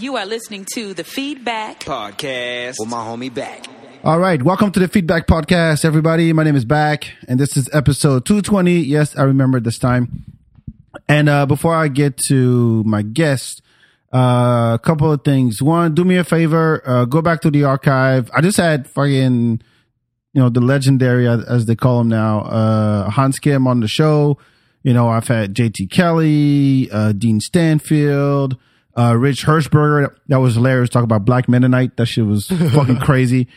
You are listening to the FeedBak Podcast with my homie Bak. All right, welcome to the FeedBak Podcast, everybody. My name is Bak, and this is episode 220. Yes, I remember this time. And uh, before I get to my guest, uh, a couple of things. One, do me a favor, uh, go back to the archive. I just had fucking, you know, the legendary, as as they call him now, uh, Hans Kim on the show. You know, I've had JT Kelly, uh, Dean Stanfield, uh, Rich Hirschberger. That was hilarious. Talk about Black Mennonite. That shit was fucking crazy.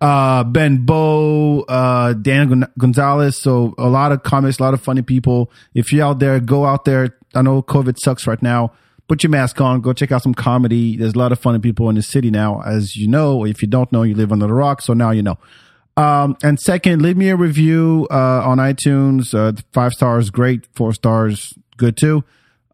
Uh, Ben Bow, uh, Dan Gon- Gonzalez. So a lot of comics, a lot of funny people. If you're out there, go out there. I know COVID sucks right now. Put your mask on. Go check out some comedy. There's a lot of funny people in the city now. As you know, if you don't know, you live under the rock. So now you know. Um, and second, leave me a review, uh, on iTunes. Uh, five stars, great. Four stars, good too.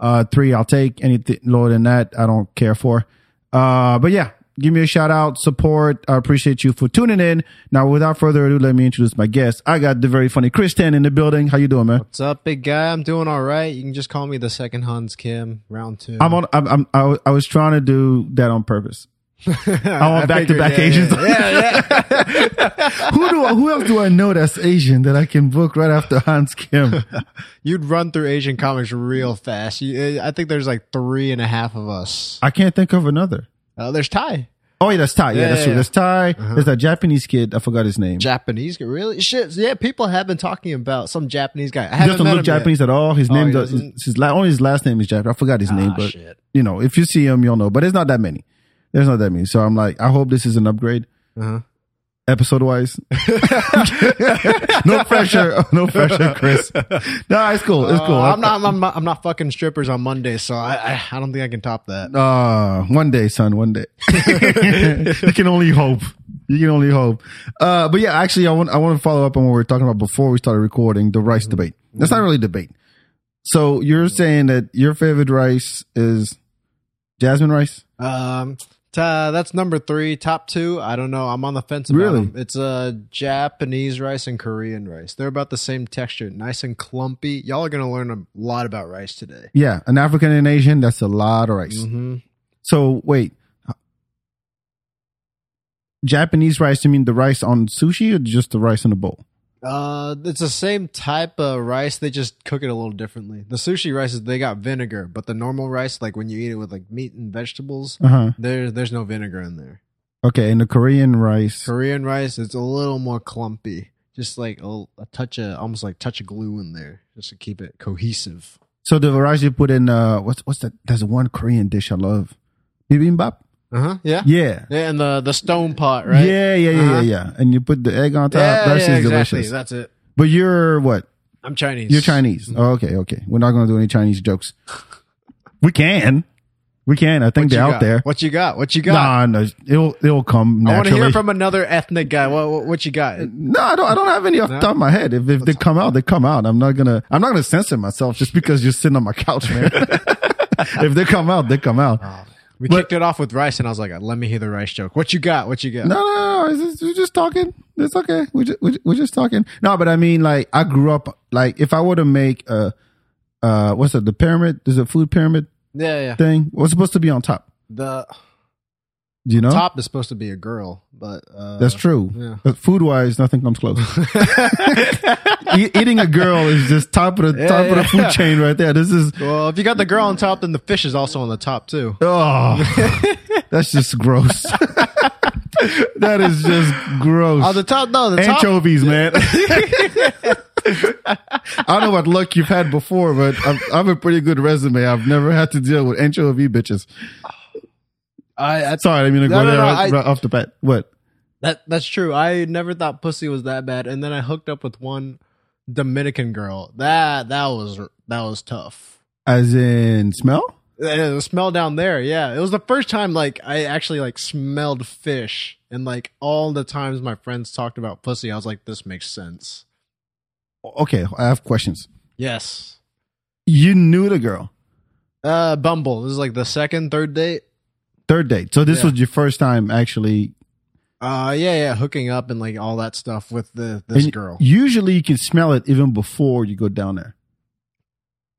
Uh, three, I'll take anything lower than that. I don't care for. Uh, but yeah, give me a shout out, support. I appreciate you for tuning in. Now, without further ado, let me introduce my guest. I got the very funny Chris Tan in the building. How you doing, man? What's up, big guy? I'm doing all right. You can just call me the second Hans Kim, round two. I'm on. I'm. I'm I, I was trying to do that on purpose. I want back to back Asians. Yeah, yeah. who do? I, who else do I know that's Asian that I can book right after Hans Kim? You'd run through Asian comics real fast. You, I think there's like three and a half of us. I can't think of another. Uh, there's Thai. Oh yeah, that's Ty. Yeah, Yeah, that's yeah, true. yeah. There's Ty. There's that Japanese kid. I forgot his name. Japanese guy, really? Shit, yeah. People have been talking about some Japanese guy. I haven't He doesn't met look him yet. Japanese at all. His Oh, name does. His, his only his last name is Japanese. I forgot his name, Ah, but shit. you know, if you see him, you'll know. But it's not that many. There's not that many. So I'm like, I hope this is an upgrade, Uh-huh. episode wise. no pressure. No pressure, Chris. No, it's cool. It's cool. Uh, I'm not. I'm not. I'm not fucking strippers on Monday, so I. I, I don't think I can top that. Uh, one day, son, one day. you can only hope. You can only hope. Uh, but yeah, actually, I want, I want to follow up on what we were talking about before we started recording the rice debate. That's not really debate. So you're saying that your favorite rice is jasmine rice? Um, ta- that's number three. Top two, I don't know. I'm on the fence about Really? them. It's uh, Japanese rice and Korean rice. They're about the same texture, nice and clumpy. Y'all are gonna learn a lot about rice today. Yeah, an African and Asian, that's a lot of rice. Mm-hmm. So wait. Japanese rice, you mean the rice on sushi or just the rice in a bowl? Uh, it's the same type of rice. They just cook it a little differently. The sushi rice is they got vinegar, but the normal rice, like when you eat it with like meat and vegetables, Uh huh. there there's no vinegar in there. Okay, and the Korean rice. Korean rice, it's a little more clumpy, just like a, a touch of almost like touch of glue in there, just to keep it cohesive. So the rice you put in, uh, what's what's that? There's one Korean dish I love, bibimbap. Uh huh. Yeah. Yeah. Yeah, and the the stone pot, right? Yeah, yeah, yeah, Uh-huh. yeah, yeah. And you put the egg on top. yeah, that yeah, exactly. delicious. That's it. But you're what? I'm Chinese. You're Chinese. Oh, okay, okay. We're not gonna do any Chinese jokes. We can. We can. I think they're out there. What you got? What you got? Nah, no, it'll it'll come I want to naturally. hear from another ethnic guy. What what, what you got? no, I don't. I don't have any off the top of my head. If if they come out, they come out. I'm not gonna. I'm not gonna censor myself just because you're sitting on my couch, man. if they come out, they come out. We But- kicked it off with rice, and I was like, "Let me hear the rice joke." What you got? What you got? No, no, no. Just, we're just talking. It's okay. We're just, we're just, talking. No, but I mean, like, I grew up, like, if I were to make a, uh, what's it, the pyramid? There's a food pyramid Yeah, yeah. thing. What's supposed to be on top? The you know? top is supposed to be a girl, but uh, That's true. yeah. But food wise, nothing comes close. E- eating a girl is just top of the Yeah, top of the yeah. food chain right there. This is Well, if you got the girl on top, then the fish is also on the top too. oh, that's just gross. that is just gross. On the top, no, the top. Anchovies, man. I don't know what luck you've had before, but I've, I have a pretty good resume. I've never had to deal with anchovy bitches. I, I, Sorry, I mean No, no, right, I- right off the bat. What? that that's true. I never thought pussy was that bad, and then I hooked up with one Dominican girl. That that was that was tough. As in smell? The smell down there, yeah. It was the first time like I actually like smelled fish, and like all the times my friends talked about pussy, I was like, this makes sense. Okay, I have questions. Yes. You knew the girl. Uh, Bumble. This is like the second, third date. Third date. So this Yeah. was your first time actually. Uh, yeah, yeah, hooking up and like all that stuff with the this and girl. Usually you can smell it even before you go down there.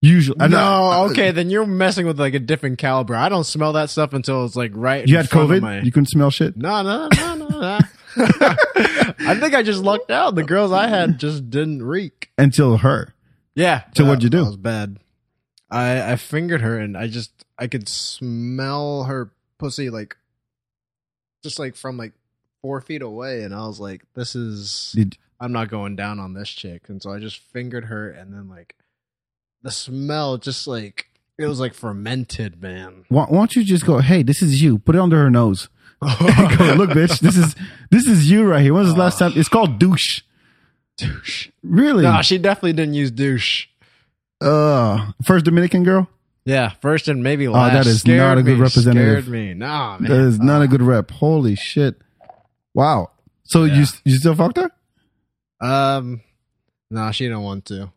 Usually, I know- No, okay, then you're messing with like a different caliber. I don't smell that stuff until it's like right. You in had front of COVID. my- You couldn't smell shit. No, no, no, no, no. I think I just lucked out. The girls I had just didn't reek. until her. Yeah. So what'd you do? That was bad. I I fingered her and I just I could smell her pussy like just like from like four feet away, and I was like, "This is Did I'm not going down on this chick." And so I just fingered her, and then like the smell, just like it was like fermented, man. why, why don't you just go? Hey, this is you. Put it under her nose. Go, Look, bitch. This is this is you right here. When was the last time? It's called douche. douche. Really? No, she definitely didn't use douche. uh, first Dominican girl. Yeah, first and maybe last. Oh, that is Scared not a good me, representative. Scared me. Nah, man. That is not a good rep. Holy shit! Wow. So you Yeah. you still fucked her? Um, nah, she didn't want to.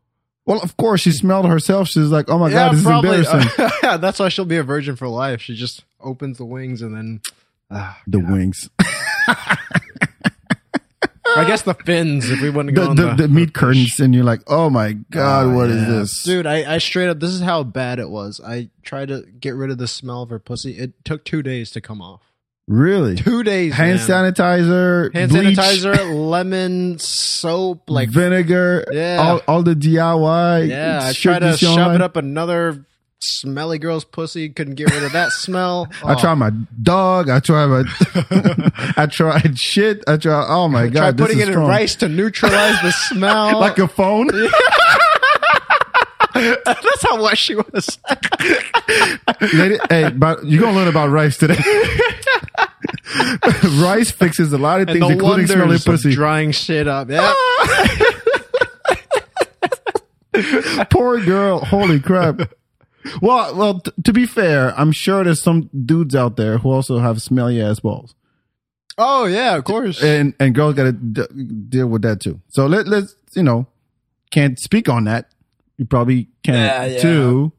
Well, of course she smelled herself. She's like, oh my god, this is embarrassing. yeah, that's why she'll be a virgin for life. She just opens the wings and then. ah, the wings, I guess the fins. If we wouldn't the, go on the, the meat fish. curtains, and you're like, oh my god, Oh, what is yeah. this? dude? I, I straight up. This is how bad it was. I tried to get rid of the smell of her pussy. It took two days to come off. Really? Two days. Hand man. sanitizer, hand bleach, sanitizer, lemon, soap, like vinegar, Yeah. all, all the DIY. Yeah, I shit tried to shove online. it up another smelly girl's pussy. Couldn't get rid of that smell. I Oh. tried my dog. I tried my. I tried shit. I tried. Oh my Try god! this putting it strong. in rice to neutralize the smell. like a phone. That's how wet she was. Lady, hey, but you're gonna learn about rice today. rice fixes a lot of things, including of pussy. drying shit up. Yeah. Poor girl. Holy crap. Well, well. T- to be fair, I'm sure there's some dudes out there who also have smelly ass balls, oh yeah, of course. and and girls got to d- deal with that too. So let let's you know can't speak on that. You probably can't Yeah, yeah. too.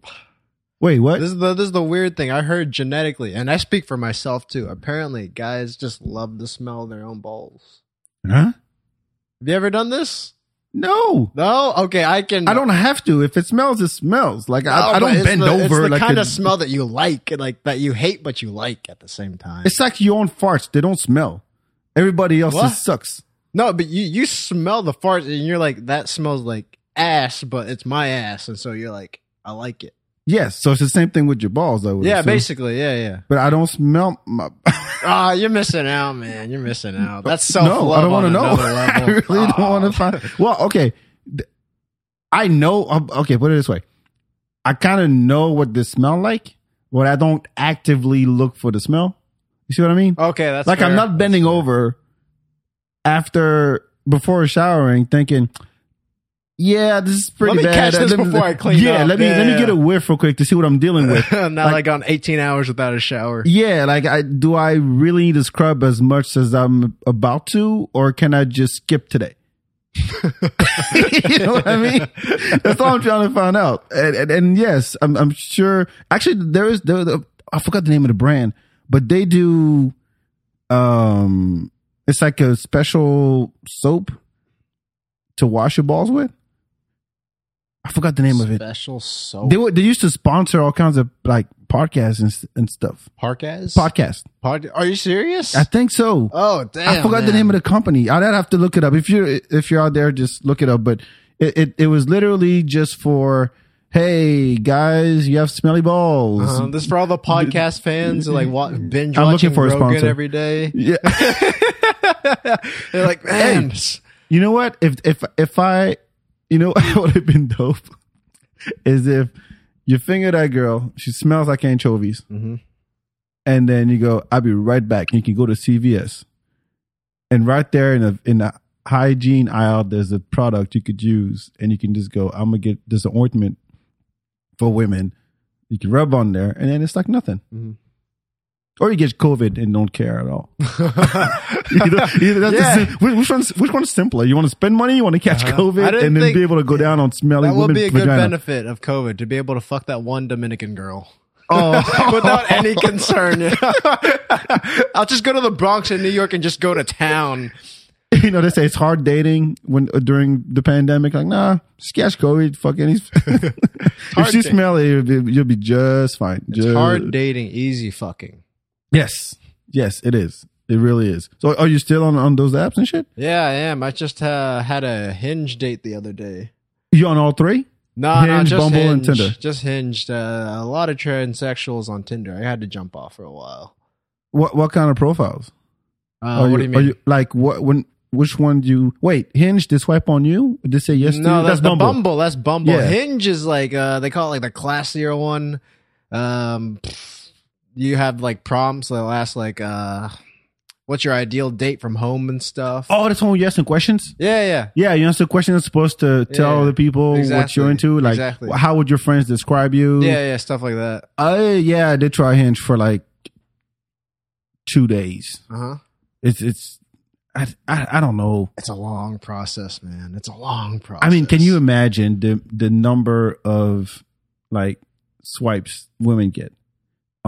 Wait, what? This is the this is the weird thing. I heard genetically, and I speak for myself too. Apparently, guys just love the smell of their own balls. huh? Have you ever done this? No. No. Okay, I can. I don't have to. If it smells, it smells. Like No, I, I don't bend the, over It's the like kind a- of smell that you like, like that you hate, but you like at the same time. It's like your own farts. They don't smell. Everybody else sucks. No, but you you smell the farts and you're like that smells like ass, but it's my ass, and so you're like I like it. Yes. So it's the same thing with your balls, would Yeah, assume. basically, yeah, yeah. But I don't smell my. Ah, you're missing out, man. You're missing out. That's self no. I don't want to know. I really don't want to find. Well, okay. I know. um, Okay, put it this way. I kind of know what they smell like, but I don't actively look for the smell. You see what I mean? Okay, that's like I'm not bending That's fair. over after before showering, thinking, "Yeah, this is pretty Let me bad." catch this Let me- before I clean Yeah, up. let me Yeah, let me get a whiff real quick to see what I'm dealing with. not Like- like, on 18 hours without a shower. Yeah, like I do I really need to scrub as much as I'm about to, or can I just skip today? you know what I mean? That's all I'm trying to find out. And, and, and yes, I'm, I'm sure. Actually, there is there. The, I forgot the name of the brand, but they do. Um, it's like a special soap to wash your balls with. I forgot the name of it. Special soap. They were, they used to sponsor all kinds of like podcasts and and stuff. Parkas? Podcast. Pod- Are you serious? I think so. oh, damn. I forgot the name of the company. I'd have to look it up. If you're if you're out there, just look it up. But it it, it was literally just for hey guys, you have smelly balls. Um, this is for all the podcast fans who like wa- binge I'm watching looking for a sponsor. every day. yeah, They're like, man, you know what? If if if I, you know, what would have been dope is if you finger that girl, she smells like anchovies, Mhm. and then you go, "I'll be right back." And you can go to CVS, and right there in the in the hygiene aisle, there's a product you could use, and you can just go, "I'm gonna get this ointment for women." You can rub on there, and then it's like nothing. Mhm. Or you get COVID and don't care at all. either that's Yeah. the which, one's which one's simpler? You want to spend money? You want to catch Uh-huh. COVID and then be able to go down on smelly that would be a good benefit of COVID to be able to fuck that one Dominican girl. Oh, Without any concern. I'll just go to the Bronx in New York and just go to town. you know, they say it's hard dating when uh, during the pandemic. Like, nah, just catch COVID. Fucking, he's, if you smell it, you'll be, you'll be just fine. It's Just- hard dating, easy fucking. Yes, yes, it is. It really is. So, are you still on on those apps and shit? Yeah, I am. I just uh, had a hinge date the other day. You on all three? No, no, Hinge, just Bumble, and Tinder. Just hinged. Uh, a lot of transsexuals on Tinder. I had to jump off for a while. What what kind of profiles? Uh, what do you are mean? like what when? Which one do you wait? Hinge? Did swipe on you? Did they say yes to no, you? that's, the Bumble. Bumble. That's Bumble. Yeah. Hinge is like uh, they call it like the classier one. Um, pff, you have like prompts that ask like, uh, "What's your ideal date from home and stuff?" Oh, that's where you asking questions. Yeah, yeah. Yeah, you answer questions that's supposed to tell Yeah, other people what you're into. Like, exactly. how would your friends describe you? Yeah, yeah, stuff like that. I yeah, I did try Hinge for like two days. Uh huh. It's it's I, I I don't know. It's a long process, man. It's a long process. I mean, can you imagine the the number of like swipes women get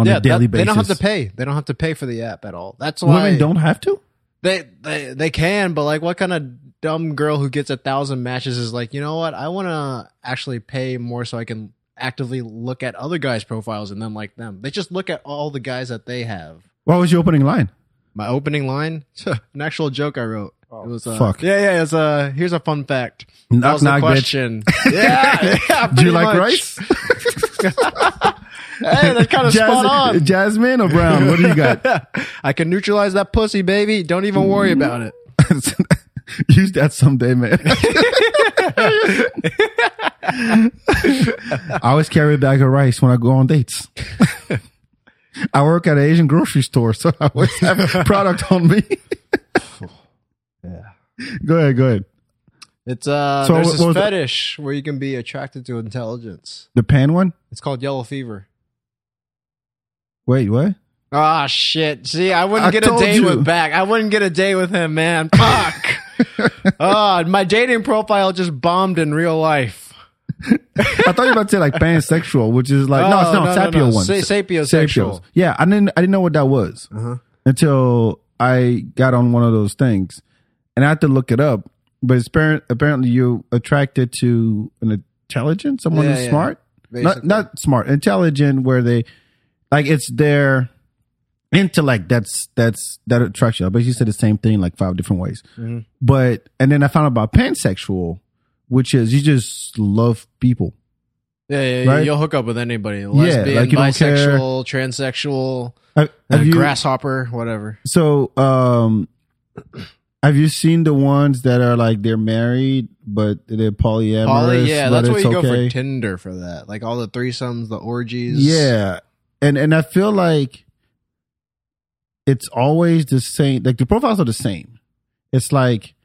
on yeah, a daily that- basis? They don't have to pay. They don't have to pay for the app at all. That's why Women don't have to. They they they can, but like, what kind of dumb girl who gets a thousand matches is like, you know what? I want to actually pay more so I can actively look at other guys' profiles and then like them. They just look at all the guys that they have. What was your opening line? My opening line, an actual joke I wrote. it was uh, fuck. Yeah, yeah. It's uh, here's a fun fact. that Knock, was the knock, bitch. question. yeah, yeah. Do you pretty like much. rice? Hey, that's kind of spot on. Jasmine or brown? What do you got? I can neutralize that pussy, baby. Don't even worry about it. Use that someday, man. I always carry a bag of rice when I go on dates. I work at an Asian grocery store, so I always have product on me. Yeah. go ahead, go ahead. It's uh, So there's what this was it? fetish where you can be attracted to intelligence. The pan one? It's called yellow fever. Wait, what? Ah, shit. See, I wouldn't I get a date you. with Bak. I wouldn't get a date with him, man. Fuck. Ah, my dating profile just bombed in real life. I thought you were about to say like pansexual, which is like no, it's Oh, not no, no, sapio no. one. Sa- sapiosexual. Sapios. Yeah, I didn't I didn't know what that was Uh-huh. until I got on one of those things, and I had to look it up. But it's apparent, apparently you're attracted to an intelligent, someone Yeah, who's yeah. smart, not not smart, intelligent, where they like it's their intellect that's that's that attracts you. I bet you said the same thing like five different ways. Mm-hmm. But and then I found out about pansexual, which is you just love people. Yeah, yeah, yeah. Right? You'll hook up with anybody. Lesbian, like you bisexual, transsexual, uh, you, grasshopper, whatever. So, um, have you seen the ones that are like they're married but they're polyamorous? Poly, yeah, that's where it's you go for Tinder for that. Like all the threesomes, the orgies. Yeah, and and I feel like it's always the same. Like the profiles are the same. It's like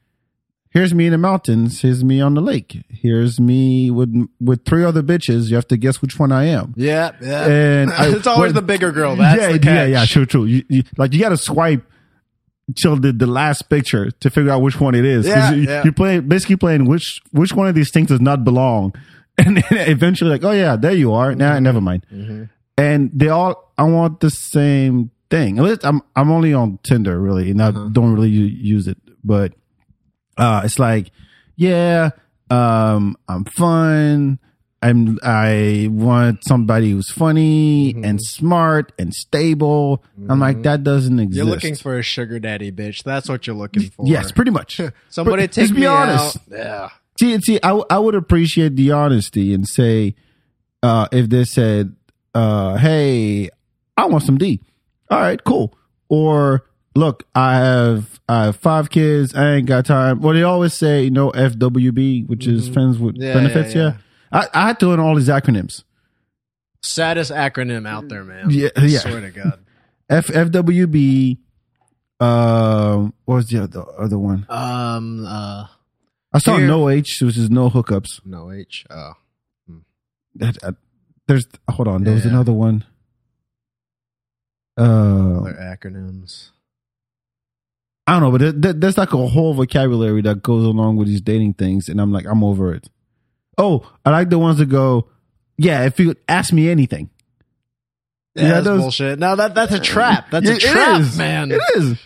here's me in the mountains. Here's me on the lake. Here's me with with three other bitches. You have to guess which one I am. Yeah, yeah. And I- it's always the bigger girl. That's yeah, yeah, yeah. True, true. You, you, like you got to swipe till the, the last picture to figure out which one it is. Yeah, you, yeah. You're playing basically playing which which one of these things does not belong, and then eventually like, oh yeah, there you are. Nah, never mind. Mm-hmm. And they all I want the same thing. At least I'm I'm only on Tinder really, and I Uh-huh. don't really use it, but uh, it's like, yeah, um, I'm fun. I'm I want somebody who's funny Mm-hmm. and smart and stable. I'm like that doesn't exist. You're looking for a sugar daddy, bitch. That's what you're looking for. yes, pretty much. Somebody But take let's be me honest. out. Yeah. See, see, I I would appreciate the honesty and say, uh, if they said, uh, hey, I want some D. All right, cool. Or look, I have, I have five kids. I ain't got time. Well, they always say, you know, FWB, which is friends with Mm-hmm. Yeah, benefits. yeah, Yeah. I, I had to learn all these acronyms. Saddest acronym out there, man. Yeah, yeah. Swear to God. F, FWB, um, what was the other, other one? Um. Uh. I saw Here- no H, which is no hookups. No H. Oh. That, uh, there's, hold on, there was Yeah. another one. Uh, Other acronyms. I don't know, but there, there- there's like a whole vocabulary that goes along with these dating things, and I'm like, I'm over it. Oh, I like the ones that go, yeah, if you ask me anything. Yeah, Yeah, that's those- bullshit. No, that that's a trap. That's a It trap, is. man. It is.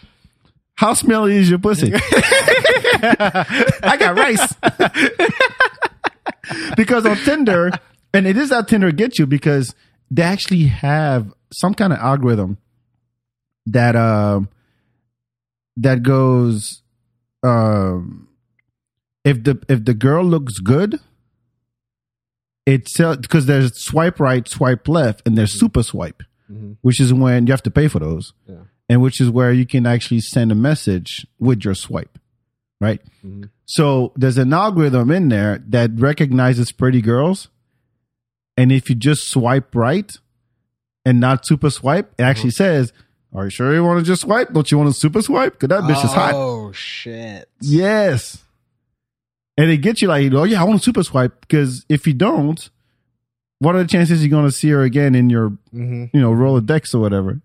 How smelly is your pussy? I got rice. because on Tinder, and it is how Tinder gets you because they actually have some kind of algorithm that um that goes um if the if the girl looks good it's because there's swipe right swipe left and there's super swipe which is when you have to pay for those Yeah. and which is where you can actually send a message with your swipe right? So there's an algorithm in there that recognizes pretty girls and if you just swipe right and not super swipe it actually says are you sure you want to just swipe don't you want to super swipe because that bitch is hot Oh shit. Yes. And it gets you like, oh yeah, I want to super swipe because if you don't, what are the chances you're going to see her again in your, Mm-hmm. you know, Rolodex or whatever?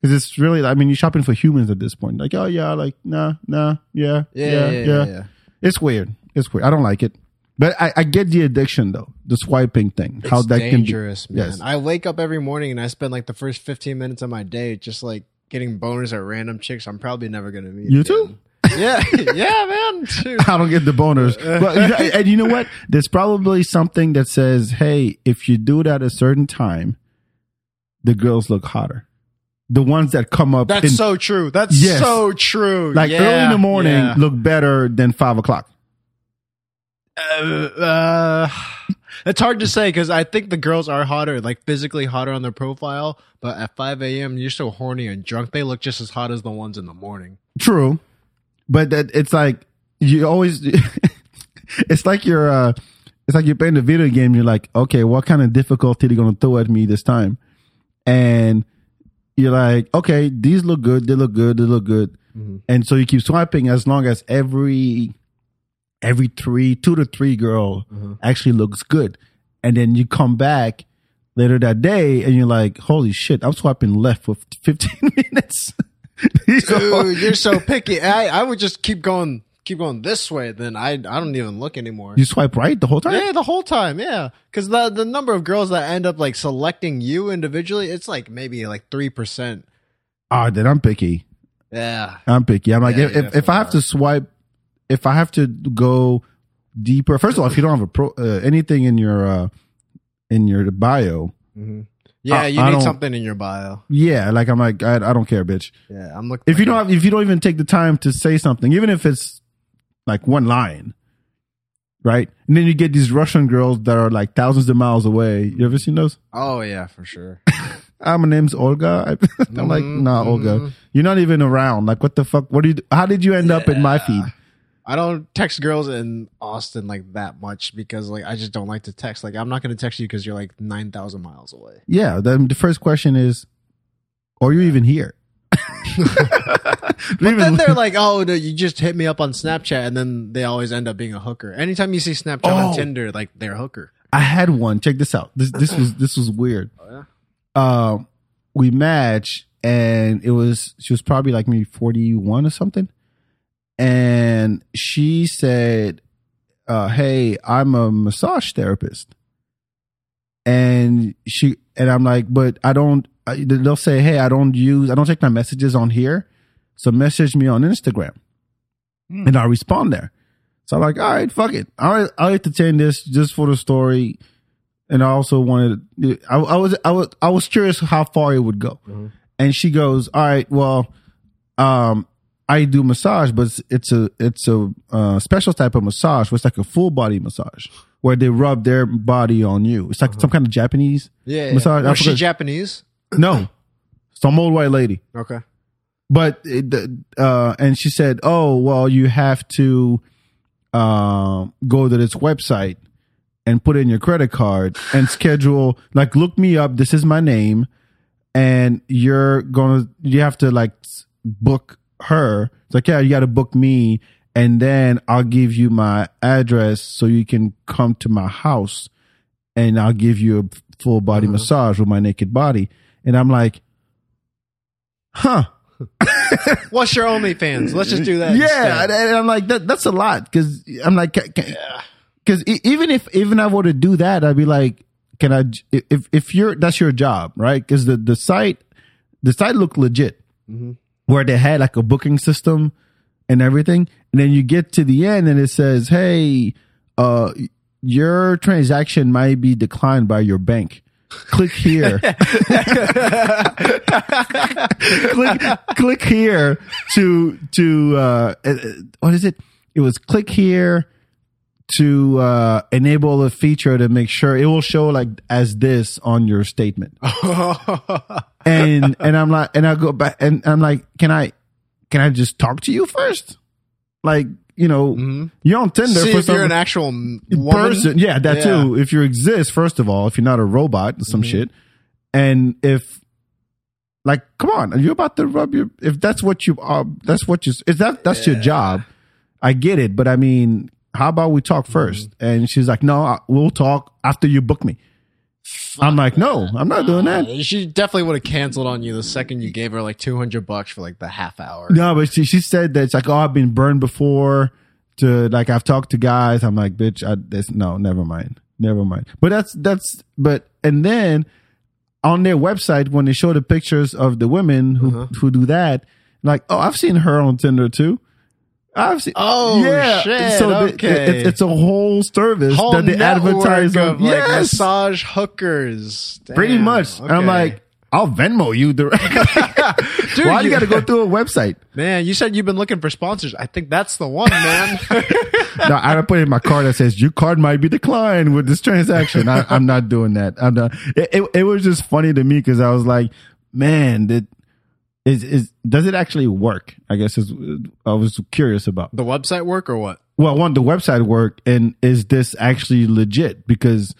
Because it's really, I mean, you're shopping for humans at this point. Like, oh yeah, like nah, nah, yeah, Yeah, yeah, yeah, yeah. It's weird. It's weird. I don't like it, but I, I get the addiction though, the swiping thing. It's how that dangerous, can be. man. Yes. I wake up every morning and I spend like the first 15 minutes of my day just like getting boners at random chicks I'm probably never gonna meet. You again. too? Yeah, yeah, man. Dude. I don't get the boners. But and you know what? There's probably something that says, "Hey, if you do it at a certain time, the girls look hotter." The ones that come up That's in, so true. That's Yes. so true. like Yeah, early in the morning yeah. look better than five o'clock. Uh, uh, it's hard to say because I think the girls are hotter, like physically hotter on their profile. But at 5 a.m., you're so horny and drunk, they look just as hot as the ones in the morning. True, but that it's like you always. it's like you're. uh It's like you're playing a video game. You're like, okay, what kind of difficulty they gonna throw at me this time? And you're like, okay, these look good. They look good. They look good. And so you keep swiping as long as every every three, two to three girl actually looks good. And then you come back later that day and you're like, holy shit, I'm swiping left for 15 minutes. Dude, you're so picky. I, I would just keep going, keep going this way. Then I, I don't even look anymore. you swipe right the whole time? Yeah, the whole time, yeah. Because the the number of girls that end up like selecting you individually, it's like maybe like three percent. Ah, then I'm picky. Yeah, I'm picky. I'm like, Yeah, if, if, if I have to swipe, if I have to go deeper, first of all, if you don't have a pro, uh, anything in your, uh, in your bio, yeah. I- you I need something in your bio. yeah, like I'm like, I, I don't care, bitch. Yeah, I'm looking. if you don't have, if you don't even take the time to say something, even if it's like one line, right? And then you get these Russian girls that are like thousands of miles away. You ever seen those? oh yeah, for sure. Ah, my name's Olga. I'm like, Mm-hmm, nah, Olga, you're not even around. Like, what the fuck? What do you? How did you end up in my feed? I don't text girls in Austin like that much because like I just don't like to text. Like I'm not gonna text you because you're like nine thousand miles away. Yeah. Then the first question is, are you even here? But then they're like, oh, no, you just hit me up on Snapchat, and then they always end up being a hooker. Anytime you see Snapchat Oh. on Tinder, like they're a hooker. I had one. Check this out. This this was this was weird. Oh, Uh, we matched, and it was she was probably like maybe forty one or something, and she said, uh, "Hey, I'm a massage therapist," and she and I'm like, "But I don't." They'll say, "Hey, I don't use, I don't take my messages on here, so message me on Instagram." and I'll respond there. So I'm like, all right, fuck it. I'll, I'll entertain this just for the story. And I also wanted, I, I was, I was, I was curious how far it would go. And she goes, all right, well, um, I do massage, but it's, it's a, it's a, uh, special type of massage. Where It's like a full body massage where they rub their body on you. It's like some kind of Japanese Yeah, massage. yeah. Was she Japanese? no, some old white lady. Okay. but it, uh and she said oh well you have to um go to this website and put in your credit card and schedule like look me up this is my name and you're gonna you have to like book her it's like yeah you got to book me and then i'll give you my address so you can come to my house and i'll give you a full body mm-hmm. massage with my naked body and i'm like huh What's your OnlyFans? Let's just do that. yeah, instead. and, I'm like that. That's a lot because I'm like, because even if even I were to do that, I'd be like, can I? If if you're that's your job, right? Because the the site the site looked legit, mm-hmm. Where they had like a booking system and everything. And then you get to the end and it says, Hey, uh, your transaction might be declined by your bank. Click here. click, click here to, to, uh, uh, what is it? It was click here to, uh, enable a feature to make sure it will show like as this on your statement and and I'm like, and I go back, and I'm like, can I, can I just talk to you first? Like, you know, you're on Tinder See for if you're an actual woman. person. Yeah, that Yeah. too. If you exist, first of all, if you're not a robot, some Mm-hmm. shit, and if, like, come on, are you about to rub your? If that's what you are, that's what you. Is that that's your job? I get it, but I mean, how about we talk 1st Mm-hmm. And she's like, no, I- we'll talk after you book me. I'm like, no, I'm not doing that. She definitely would have canceled on you the second you gave her like 200 bucks for like the half hour. No, but she she said that it's like, oh, I've been burned before. To like, I've talked to guys. I'm like, bitch, I, this, no, never mind, never mind. But that's that's but and then on their website when they show the pictures of the women who Uh-huh. who do that, like, oh, I've seen her on Tinder too. I've seen. Oh, shit, the- okay. it- it's a whole service Whole that they advertise on. of like yes, massage hookers. pretty Damn, much. And I'm like, I'll Venmo you directly. Dude, Why you you- got to go through a website? man, you said you've been looking for sponsors. I think that's the one, man. no, I put in my card that says your card might be declined with this transaction. I, I'm not doing that. I'm not. It, it, it was just funny to me because I was like, man, that is is does it actually work? I guess is I was curious about. the website work or what? Well, one, the website work, and is this actually legit? Because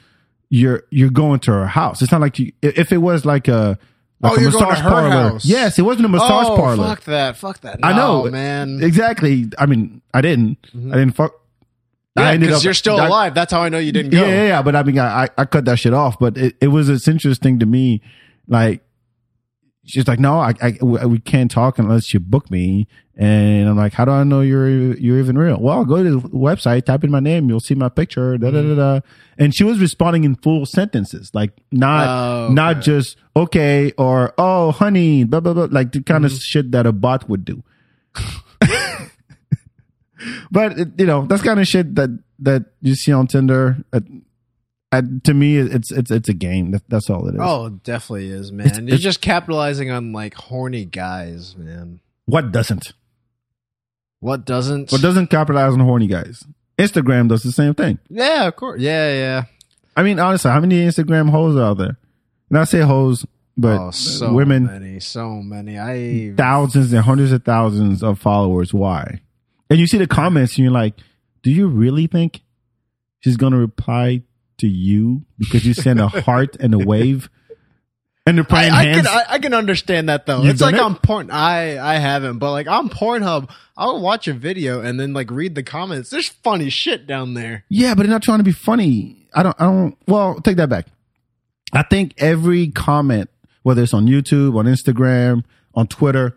you're you're going to her house. It's not like you. If it was like a like Oh, a you're going to massage her parlor. house. Yes, it wasn't a massage oh, parlor. fuck that. Fuck that. I know, man. Exactly. I mean, I didn't. Mm-hmm. I didn't fuck. Yeah, because you're still I- alive. That's how I know you didn't go. Yeah, yeah, yeah. But I mean, I, I- I cut that shit off. But it, it was it's interesting to me. Like, she's like, no, I, I, we can't talk unless you book me. And I'm like, how do I know you're you're even real? Well, go to the website, type in my name, you'll see my picture. Da da da da. Mm-hmm. And she was responding in full sentences, like not Oh, not just okay or oh honey, blah blah blah, like the kind of mm-hmm. shit that a bot would do. but you know, that's kind of shit that that you see on Tinder. Uh, to me, it's it's it's a game. That, that's all it is. Oh, it definitely is, man. It's- You're it's- just capitalizing on like horny guys, man. What doesn't? What doesn't? What doesn't capitalize on horny guys? Instagram does the same thing. yeah, of course. Yeah, yeah. I mean, honestly, how many Instagram hoes are out there? And I say hoes, but oh, so women, many, so many. I thousands and hundreds of thousands of followers. Why? And you see the comments, and you're like, do you really think she's gonna reply to you because you send a heart and a wave and the I, praying I hands? can I, I can understand that though. You've it's like it? on porn. I I haven't, but like on Pornhub, I'll watch a video and then like read the comments. There's funny shit down there. Yeah, but they're not trying to be funny. I don't. I don't. Well, take that back. I think every comment, whether it's on YouTube, on Instagram, on Twitter,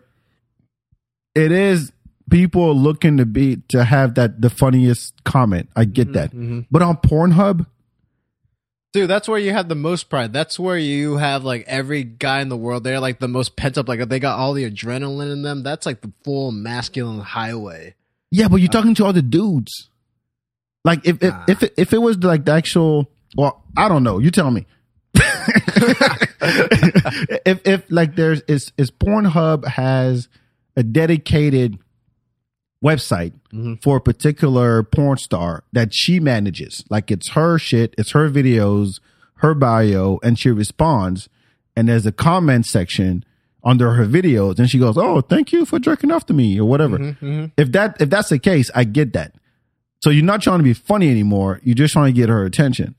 it is people looking to be to have that the funniest comment. I get mm-hmm, that, mm-hmm. but on Pornhub, Dude, that's where you have the most pride. That's where you have like every guy in the world. They're like the most pent up. Like they got all the adrenaline in them. That's like the full masculine highway. yeah, but you're uh, talking to other dudes. Like if if if it, if it was like the actual, well, I don't know. You tell me. if if like there's is is Pornhub has a dedicated website mm-hmm. for a particular porn star that she manages, like it's her shit, it's her videos, her bio, and she responds, and there's a comment section under her videos, and she goes, "Oh, thank you for jerking off to me" or whatever. Mm-hmm, mm-hmm. If that if that's the case, I get that. So you're not trying to be funny anymore. You're just trying to get her attention.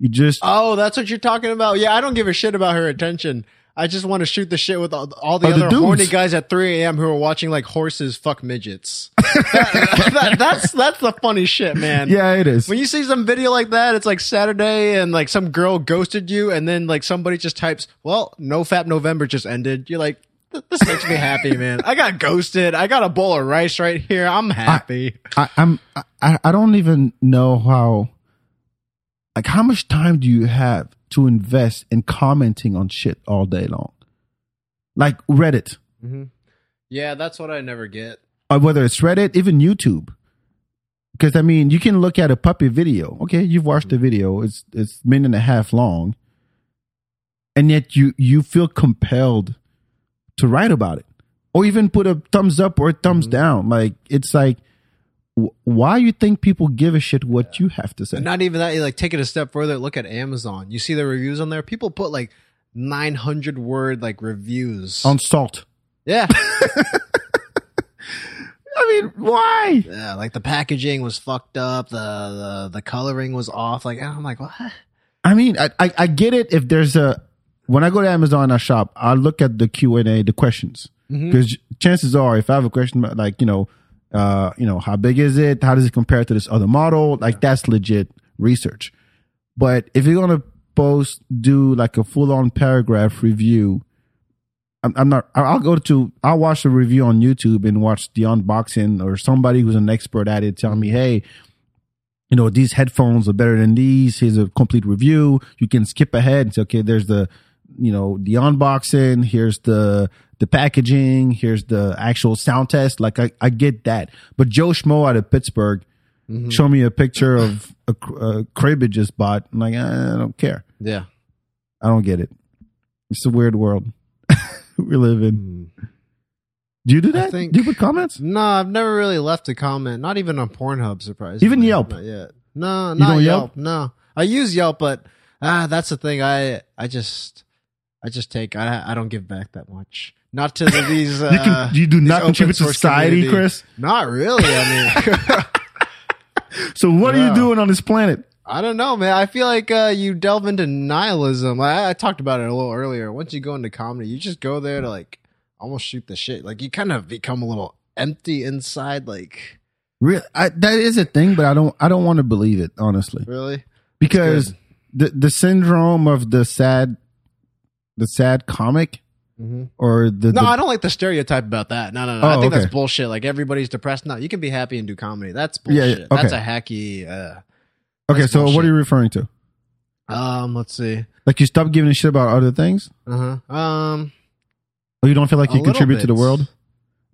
You just Oh, that's what you're talking about. Yeah, I don't give a shit about her attention. I just want to shoot the shit with all, all the Oh, other dudes. horny guys at 3 a.m. who are watching like horses fuck midgets. That- that- that's that's the funny shit, man. yeah, it is. When you see some video like that, it's like Saturday and like some girl ghosted you, and then like somebody just types, "Well, no fap November just ended." You're like, "This makes me happy, man. I got ghosted. I got a bowl of rice right here. I'm happy." I, I'm I, I don't even know how like how much time do you have to invest in commenting on shit all day long? Like Reddit. Mm-hmm. Yeah, that's what I never get. or whether it's Reddit, even YouTube. Because I mean, you can look at a puppy video. Okay, you've watched the mm-hmm. video. It's it's minute and a half long, and yet you you feel compelled to write about it, or even put a thumbs up or a thumbs mm-hmm. down. Like it's like, why you think people give a shit what you have to say? And not even that. You like take it a step further. Look at Amazon. You see the reviews on there. People put like nine hundred word like reviews. on salt. yeah, I mean, why? yeah. Like the packaging was fucked up. The the the coloring was off. Like I'm like what? I mean, I, I I get it if there's a when I go to Amazon and I shop, I look at the Q and A, the questions, mm-hmm. because chances are, if I have a question about like you know, uh, you know, how big is it? How does it compare to this other model? Like that's legit research. But if you're gonna post, do like a full on paragraph review, I'm, I'm not. I'll go to. I'll watch the review on YouTube and watch the unboxing or somebody who's an expert at it tell me, hey, you know, these headphones are better than these. Here's a complete review. You can skip ahead and say, okay, there's the, you know, the unboxing. Here's the, the packaging. Here's the actual sound test. Like I, I get that. But Joe Schmo out of Pittsburgh mm-hmm. showed me a picture of a, a crib it just bought. I'm like, ah, I don't care. Yeah. I don't get it. It's a weird world we live in. Hmm. Do you do that? think- do you put comments? No, I've never really left a comment. Not even on Pornhub. Surprisingly, Even Yelp? Not yet. No, not Yelp. Yelp? No, I use Yelp, but ah, that's the thing. I I just I just take. I I don't give back that much. Not to the, these. Uh, You can- you do not contribute to society, community. Chris? Not really. I mean, So what are you doing on this planet? I don't know, man. I feel like uh, you delve into nihilism. I, I talked about it a little earlier. Once you go into comedy, you just go there to like almost shoot the shit. Like you kind of become a little empty inside. Like Real, I, that is a thing, but I don't. I don't want to believe it honestly, really. because the the syndrome of the sad, the sad comic, Mhm. or the, No, the I don't like the stereotype about that. No, no, no. I Oh, think okay. that's bullshit. Like everybody's depressed. No, you can be happy and do comedy. That's Yeah, bullshit. yeah, That's a hacky. Uh, okay. So what are you referring to? um, let's see. Like you stop giving a shit about other things, Uh huh. Um, or you don't feel like you contribute to the world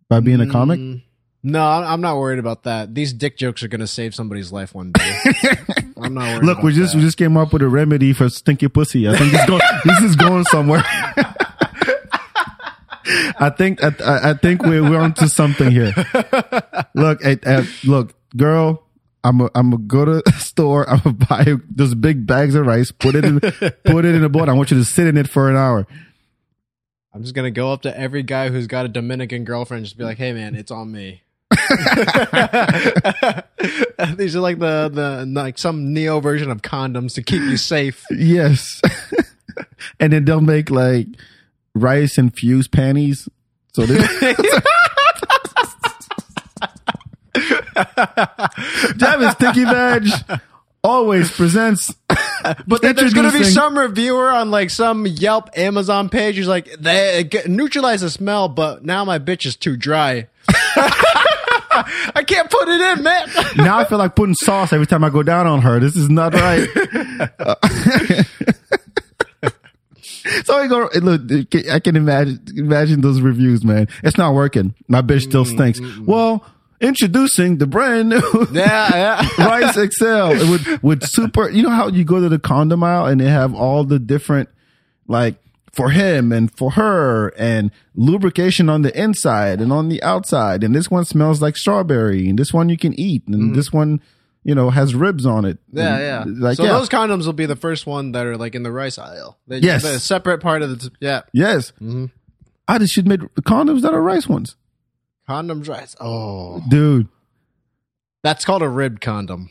by being a comic? mm, No, I'm not worried about that. These dick jokes are gonna save somebody's life one day. I'm not worried. Look, we just that. we just came up with a remedy for stinky pussy. I think it's going. this is going somewhere. I think I, I I think we're we're onto something here. Look, at, at, look, girl. I'm a, I'm gonna go to the store. I'm gonna buy those big bags of rice. Put it in put it in a bowl. I want you to sit in it for an hour. I'm just gonna go up to every guy who's got a Dominican girlfriend, just be like, "Hey, man, it's on me." These are like the the like some neo version of condoms to keep you safe. Yes, and then they'll make like rice infused panties. So they, Devin Sticky Badge always presents. But then there's gonna be some reviewer on like some Yelp, Amazon page who's like, "They neutralize the smell, but now my bitch is too dry." I can't put it in, man. now I feel like putting sauce every time I go down on her. This is not right. So I go look. I can imagine imagine those reviews, man. It's not working. My bitch still mm, stinks. Mm, mm, well, introducing the brand new yeah, yeah. Rice Excel with with super. You know how you go to the condom aisle and they have all the different like for him and for her and lubrication on the inside and on the outside. And this one smells like strawberry and this one you can eat and this one you know has ribs on it. Yeah, yeah. Like so yeah. those condoms will be the first one that are like in the rice aisle. They, Yes. the separate part of the yeah. yes. Mm-hmm. I just should make condoms that are rice ones, Condoms rice. Oh, dude. that's called a ribbed condom.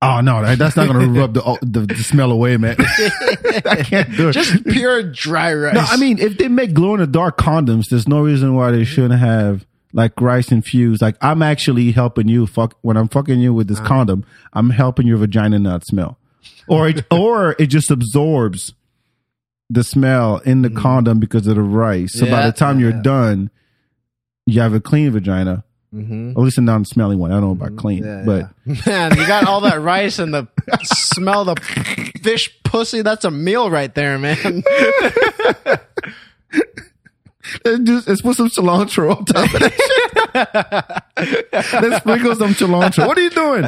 Oh no, that, that's not gonna rub the, the the smell away, man. I can't do it. Just pure dry rice. No, I mean, if they make glow in the dark condoms, there's no reason why they shouldn't have like rice infused. Like I'm actually helping you fuck when I'm fucking you with this uh-huh. condom. I'm helping your vagina not smell, or it, or it just absorbs the smell in the mm. condom because of the rice. So by the time you're done, you have a clean vagina. Mhm. At least a non-smelly one. I don't know about mm-hmm. clean, Yeah, but yeah. man, you got all that rice and the smell the fish pussy. That's a meal right there, man. Let's, put some cilantro on top of that shit. let's sprinkle some cilantro. What are you doing?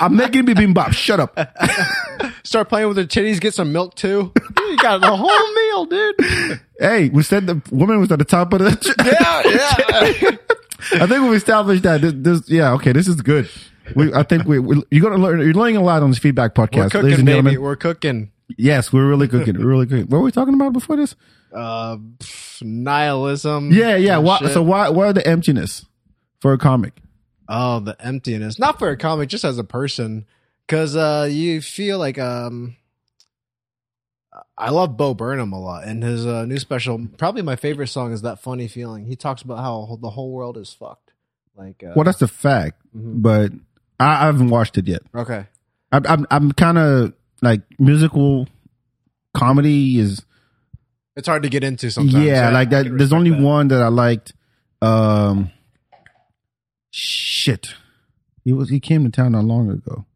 I'm making bibimbap. Shut up. Start playing with the titties. Get some milk too. You got the whole meal, dude. Hey, we said the woman was at the top of the. Yeah, yeah. I think we established that. This, this, yeah, okay, this is good. We, I think we, we you're gonna learn. You're learning a lot on this FeedBak We're podcast, ladies cooking, and baby. gentlemen. We're cooking. Yes, we're really cooking. We're really cooking. What were we talking about before this? Uh, pff, nihilism. Yeah, yeah. Why, so why, why the emptiness for a comic? Oh, the emptiness. Not for a comic, just as a person. Cause uh you feel like um I love Bo Burnham a lot and his uh, new special probably my favorite song is that funny feeling. He talks about how the whole world is fucked. Like uh, Well, that's a fact, Mhm. but I, I haven't watched it yet. Okay. I'm, I'm, I'm kind of like musical comedy is It's hard to get into sometimes. yeah, I- like that. There's only that. one that I liked. Um, shit, he was he came to town not long ago.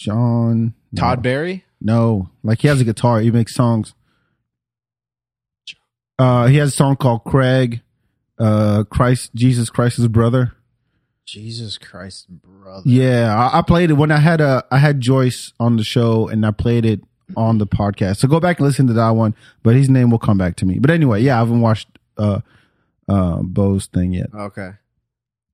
John no. Todd Barry? No, like he has a guitar. He makes songs. Uh, he has a song called Craig, uh, Christ, Jesus Christ's brother. Jesus Christ, brother. Yeah, I, I played it when I had a I had Joyce on the show and I played it on the podcast. So go back and listen to that one. But his name will come back to me. But anyway, yeah, I haven't watched uh uh Bo's thing yet. Okay.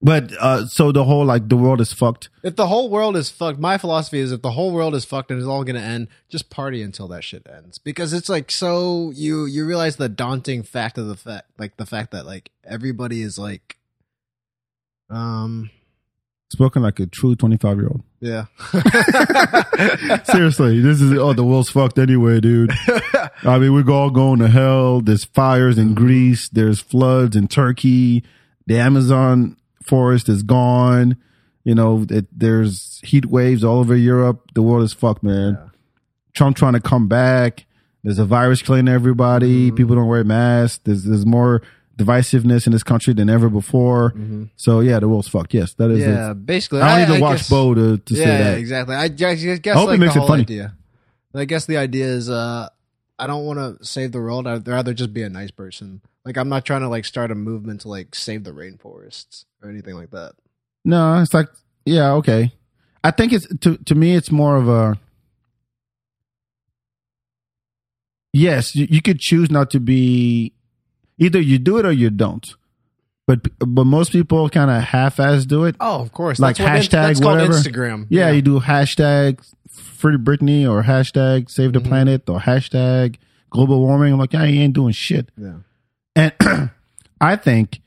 But uh so the whole like the world is fucked. If the whole world is fucked, my philosophy is if the whole world is fucked and it's all gonna end, just party until that shit ends. Because it's like so you you realize the daunting fact of the fact like the fact that like everybody is like um Spoken like a true twenty five year old. yeah. Seriously, this is oh the world's fucked anyway, dude. I mean, we're all going to hell. There's fires in mm-hmm. Greece. There's floods in Turkey. The Amazon forest is gone. You know, it, there's heat waves all over Europe. The world is fucked, man. Trump trying to come back. There's a virus killing everybody. Mm-hmm. People don't wear masks. There's there's more divisiveness in this country than ever before. So yeah, the world's fucked. Yes, that is. yeah, it. basically. I don't need to watch guess- Bo to, to yeah, say that. exactly. I guess, I guess I hope it makes the it funny. idea. I guess the idea is uh I don't want to save the world. I'd rather just be a nice person. Like I'm not trying to like start a movement to like save the rainforests or anything like that. No, it's like yeah, okay. I think it's to to me it's more of a yes. You, you could choose not to be either you do it or you don't. But but most people kind of half-ass do it. Oh, of course. Like that's what in- that's whatever. Instagram. Yeah, you do hashtag free Britney or hashtag save the Mhm. planet or hashtag global warming. I'm like, yeah, you ain't doing shit. yeah. And I think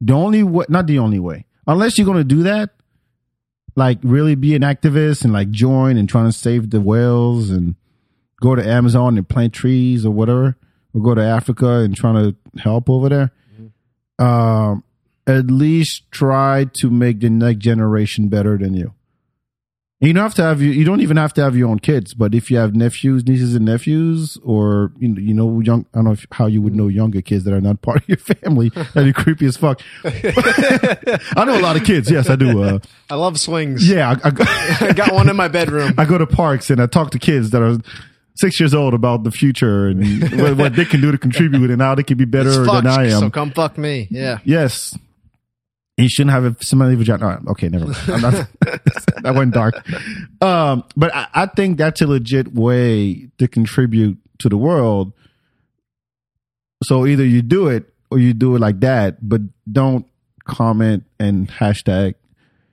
the only way, not the only way, unless you're going to do that, like really be an activist and like join and trying to save the whales and go to Amazon and plant trees or whatever, or go to Africa and trying to help over there. Um, at least try to make the next generation better than you. You don't have to have you. You don't even have to have your own kids. But if you have nephews, nieces, and nephews, or you know, you know young, I don't know if, how you would know younger kids that are not part of your family. That'd be creepy as fuck. I know a lot of kids. Yes, I do. Uh, I love swings. yeah, I, I I, got one in my bedroom. I go to parks and I talk to kids that are six years old about the future and what, what they can do to contribute and how they can be better It's than fucked, I am. So come fuck me. Yeah. Yes. You shouldn't have a smelly vagina. Right, okay, never mind. I'm not, that went dark. Um, but I, I think that's a legit way to contribute to the world. So either you do it or you do it like that, but don't comment and hashtag.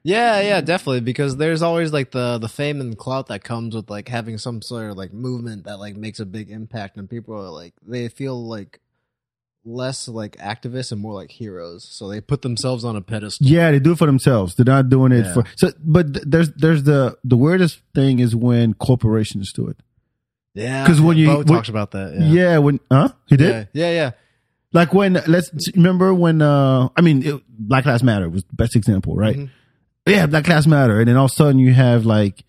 Yeah, yeah, definitely. Because there's always like the the fame and clout that comes with like having some sort of like movement that like makes a big impact, and people are like they feel like less like activists and more like heroes. So they put themselves on a pedestal. Yeah, they do it for themselves. They're not doing it Yeah. for. So, but th- there's there's the the weirdest thing is when corporations do it. Yeah, because when you- Bo when- talks about that. Yeah, Yeah, when huh? He did. yeah, yeah, yeah. Like when let's remember when uh I mean it, Black Lives Matter was the best example, right? Mhm. Yeah, Black Lives Matter, and then all of a sudden you have like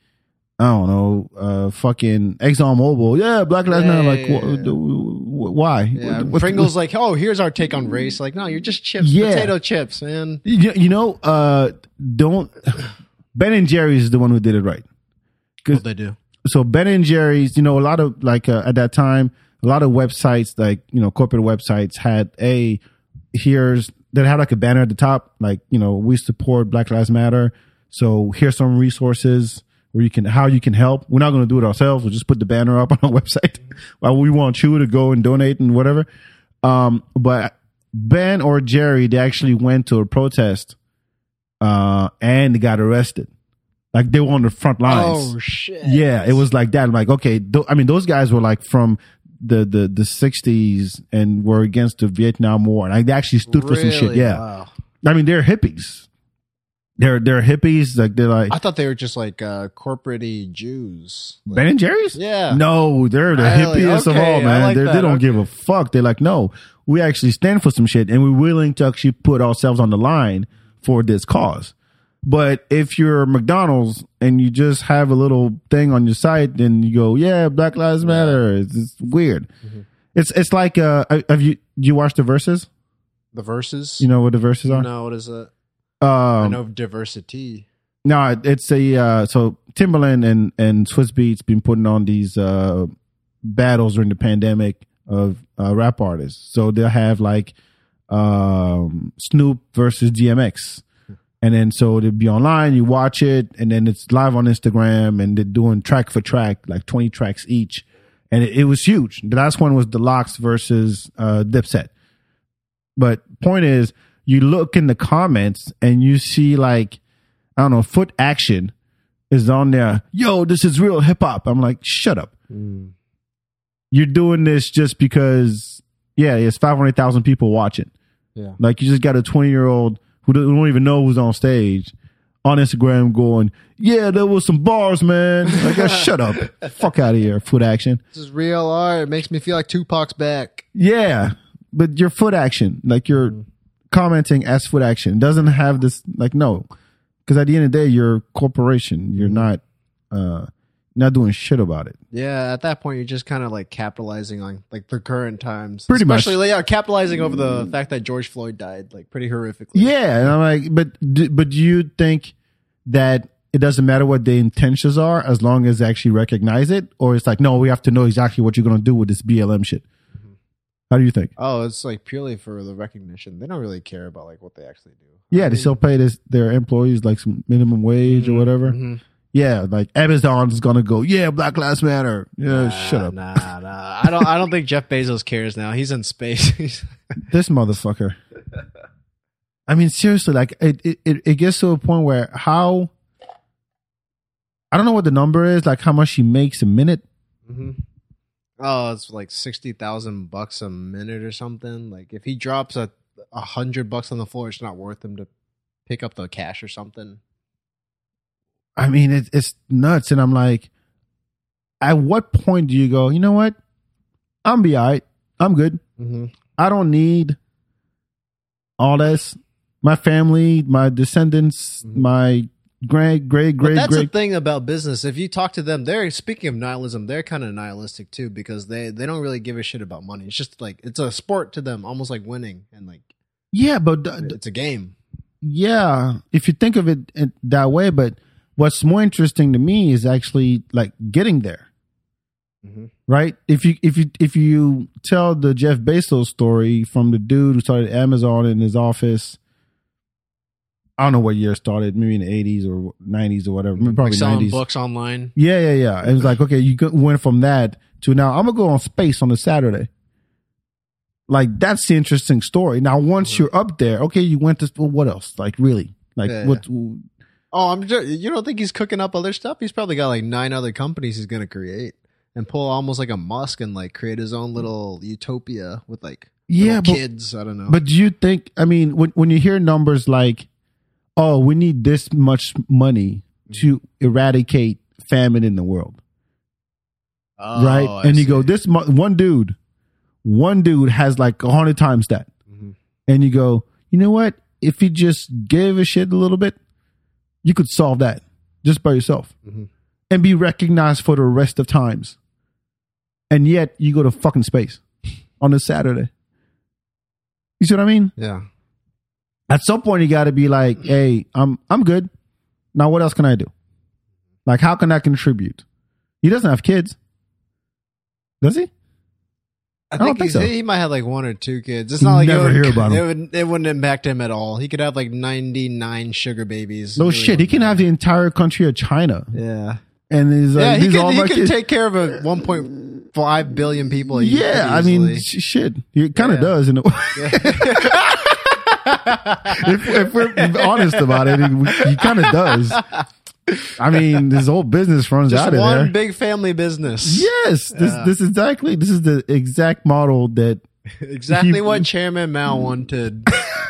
I don't know, uh fucking Exxon Mobil. Yeah, Black Lives Yeah, Matter. like yeah, wh- yeah. wh- why? Yeah, What- what- Pringles like, oh, here's our take on race. Like, no, you're just chips, Yeah. potato chips, man. you, you know, uh don't Ben and Jerry's is the one who did it right. What they do? so Ben and Jerry's, you know, a lot of like uh, at that time, a lot of websites, like you know, corporate websites, had a here's that had like a banner at the top, like you know, we support Black Lives Matter. So here's some resources where you can how you can help. We're not going to do it ourselves. We'll just put the banner up on our website. well, we want you to go and donate and whatever. Um, but Ben or Jerry, they actually went to a protest, uh, and they got arrested. Like they were on the front lines. Oh shit! Yeah, it was like that. I'm like, okay, th- I mean, those guys were like from the the the '60s and were against the Vietnam War, and I actually stood for some shit. Really? Yeah, Wow. I mean, they're hippies. They're they're hippies. Like they're like I thought they were just like uh corporate Jews. Like, Ben and Jerry's. Yeah. no, they're the Really? hippiest of Okay, all, I man. like They're- they that. don't Okay. give a fuck. They're like, no, we actually stand for some shit, and we're willing to actually put ourselves on the line for this cause. But if you're McDonald's and you just have a little thing on your site and you go, yeah, Black Lives Matter, it's, it's weird. Mm-hmm. It's it's like uh, have you do you watch the Verzuz? The Verzuz. You know what the verses are? no, what is it? I Um, know diversity. No, it's a uh, so Timbaland and and Swizz Beatz been putting on these uh, battles during the pandemic of uh, rap artists. So they'll have like um, Snoop versus DMX, and then so they'll be online. You watch it, and then it's live on Instagram, and they're doing track for track, like twenty tracks each, and it, it was huge. The last one was The LOX versus uh, Dipset. But point is, you look in the comments and you see like I don't know, foot action is on there. Yo, this is real hip hop. I'm like, shut up. You're doing this just because, yeah, it's 500,000 people watching. Yeah. Like, you just got a 20 year old who don't even know who's on stage on Instagram going, yeah, there was some bars, man. Like, uh, shut up. Fuck out of here, foot action. This is real art. It makes me feel like Tupac's back. Yeah, but your foot action, like you're commenting as foot action, doesn't have this. Like no, because at the end of the day, you're a corporation. You're not, uh, not doing shit about it. Yeah, at that point, you're just kind of like capitalizing on like the current times. Pretty much. Especially, yeah, capitalizing over the fact that George Floyd died like pretty horrifically. Yeah, and I'm like, but but do you think that it doesn't matter what the intentions are as long as they actually recognize it, or it's like, no, we have to know exactly what you're gonna do with this BLM shit. How do you think? Oh, it's like purely for the recognition. They don't really care about like what they actually do. Yeah, I they still pay this, their employees like some minimum wage or whatever. Mhm. Yeah, like Amazon is gonna go, yeah, Black Lives Matter. Yeah, Nah, shut up. Nah, nah. I don't. I don't think Jeff Bezos cares now. He's in space. This motherfucker. I mean, seriously, like it, it, it, gets to a point where how I don't know what the number is, like how much he makes a minute. Mm-hmm. Oh, it's like sixty thousand bucks a minute or something. Like if he drops a a hundred bucks on the floor, it's not worth him to pick up the cash or something. I mean, it, it's nuts, and I'm like, at what point do you go? You know what? I'm be alright. I'm good. Mm-hmm. I don't need all this. My family, my descendants, my great, great, But great, that's the thing about business. If you talk to them, they're speaking of nihilism. They're kind of nihilistic too because they they don't really give a shit about money. It's just like it's a sport to them, almost like winning, and like Yeah, but th- it's a game. yeah, if you think of it that way, but what's more interesting to me is actually like getting there. Mhm. Right? If you if you if you tell the Jeff Bezos story from the dude who started Amazon in his office, I don't know what year it started, maybe in the eighties or nineties or whatever, maybe probably like selling nineties. books online. Yeah, yeah, yeah. And it's like, okay, you went from that to now I'm gonna go on space on a Saturday. Like that's the interesting story. Now, once you're up there, okay, you went to well, what else? Like really? Like Yeah. what? Oh, I'm. Just, you don't think he's cooking up other stuff? He's probably got like nine other companies he's gonna create and pull almost like a Musk and like create his own little utopia with like Yeah, but kids. I don't know. but do you think? I mean, when when you hear numbers like, oh, we need this much money to eradicate famine in the world, Oh, right? I and you go, this mu- one dude, one dude has like a hundred times that. Mhm. and you go, you know what? If you just gave a shit a little bit, you could solve that just by yourself Mhm. and be recognized for the rest of times. And yet you go to fucking space on a Saturday. You see what I mean? Yeah. At some point you got to be like, "Hey, I'm I'm good. Now what else can I do? Like how can I contribute?" He doesn't have kids. Does he? I don't think, think so. he might have like one or two kids. It's not like Never it would, hear about. It, would, it wouldn't impact him at all. He could have like ninety nine sugar babies. No really shit. He can have the entire country of China, Yeah, and he's like, yeah. He these are all can, he can take care of a one point five billion people. a year yeah, I mean, shit. He kind of Yeah. does in a way. if, if we're honest about it, he, he kind of does. I mean, this whole business runs just out of one there. One big family business. yes, this this is exactly this is the exact model that exactly He- what Chairman Mao wanted.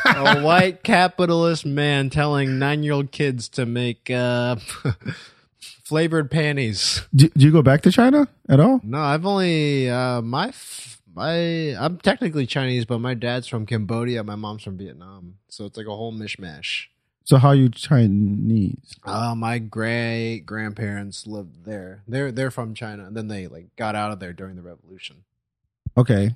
a white capitalist man telling nine year old kids to make uh, flavored panties. Do, do you go back to China at all? No, I've only uh, my f- my I'm technically Chinese, but my dad's from Cambodia, my mom's from Vietnam, so it's like a whole mishmash. So how you Chinese? Uh, my great grandparents lived there. They're they're from China, and then they like got out of there during the revolution. Okay,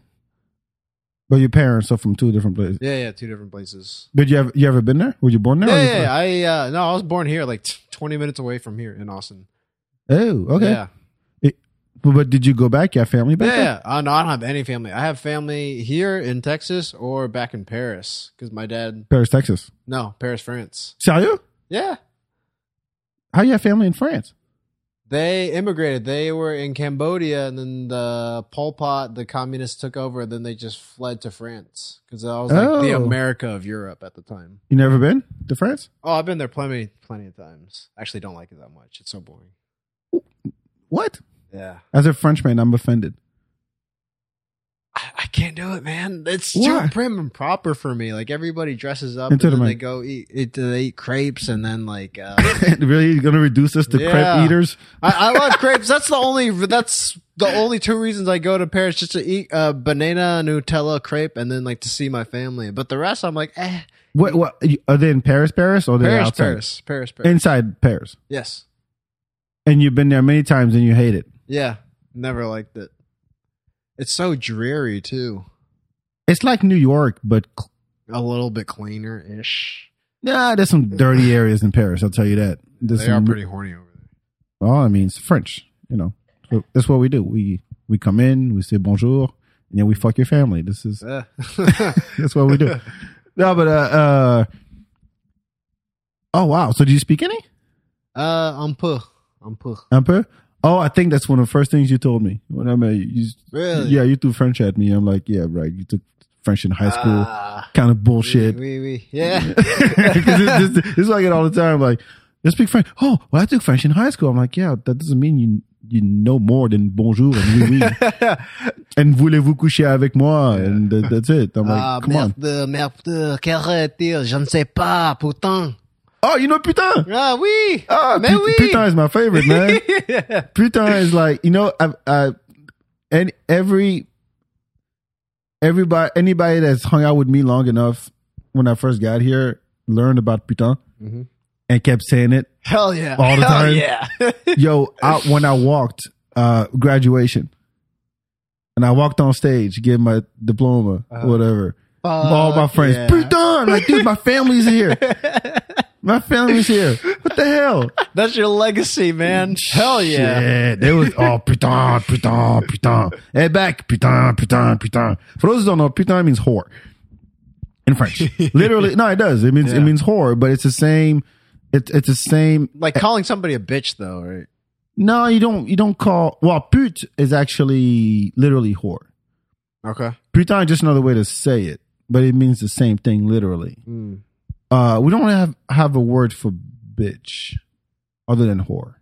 but your parents are from two different places. Yeah, yeah, two different places. But you have you ever been there? Were you born there? Yeah, yeah, yeah. I uh, no, I was born here, like twenty minutes away from here in Austin. Oh, okay. Yeah, But, but did you go back? You have family back yeah. Uh, no, I don't have any family. I have family here in Texas or back in Paris because my dad. Paris, Texas. No, Paris, France. Sérieux? Yeah, How you have family in France? They immigrated. They were in Cambodia, and then the Pol Pot, the communists took over. And then they just fled to France because that was like the Oh. America of Europe at the time. You never been to France? Oh, I've been there plenty, plenty of times. Actually, don't like it that much. It's so boring. What? Yeah, As a Frenchman, I'm offended. I, I can't do it, man. It's Why? too prim and proper for me. Like everybody dresses up, Into and the then they go eat. It, they eat crepes, and then like. Uh, really, you're gonna reduce us to Yeah. crepe eaters? I, I love crepes. That's the only. That's the only two reasons I go to Paris just to eat uh, banana Nutella crepe and then like to see my family. But the rest, I'm like, eh. What? What? Are they in Paris? Paris or they Paris, outside? Paris, Paris, Paris. Inside Paris. yes, And you've been there many times and you hate it. Yeah. Never liked it. It's so dreary too. It's like New York, but cl- A little bit cleaner ish. nah, there's some dirty areas in Paris. I'll tell you that. There's They are pretty horny over there. Well, I mean, it's French. You know, So that's what we do. We we come in, we say bonjour, and then we fuck your family. This is that's what we do. no, but uh, uh, oh wow. So do you speak any? uh, un peu, un peu. Un peu? Oh, I think that's one of the first things you told me. When I met you, you Really? yeah, you threw French at me. I'm like, yeah, right. You took French in high school. Ah, kind of bullshit. Oui, oui, yeah. Because this, this, this is what I get all the time. Like, you speak French. Oh, well, I took French in high school. I'm like, yeah, that doesn't mean you you know more than bonjour and oui, oui. and voulez-vous coucher avec moi? And that, that's it. I'm like, Ah, come on. merde, merde, qu'arrête, je ne sais pas, putain. Oh, you know putain. Ah oui, Ah, mais put- oui. putain is my favorite, man. putain is like, you know, I, I, and every, everybody, anybody that's hung out with me long enough when I first got here learned about putain Mhm. and kept saying it. Hell yeah. All the Hell time? Yeah. Yo, I, when I walked uh graduation, and I walked on stage, get my diploma, whatever. all my friends, putain, like dude, my family's here. my family's here. What the hell? That's your legacy, man. Hell yeah. Shit. There was oh putain, putain, putain. Hey Bak, putain, putain, putain. For those who don't know, putain means whore in French. Literally, no, it does. It means it means whore, but it's the same. It's it's the same. Like calling somebody a bitch, though, right? No, you don't. You don't call. Well, pute is actually literally whore. Okay. Putain is just another way to say it, but it means the same thing literally. Mm. Uh, we don't have have a word for bitch other than whore.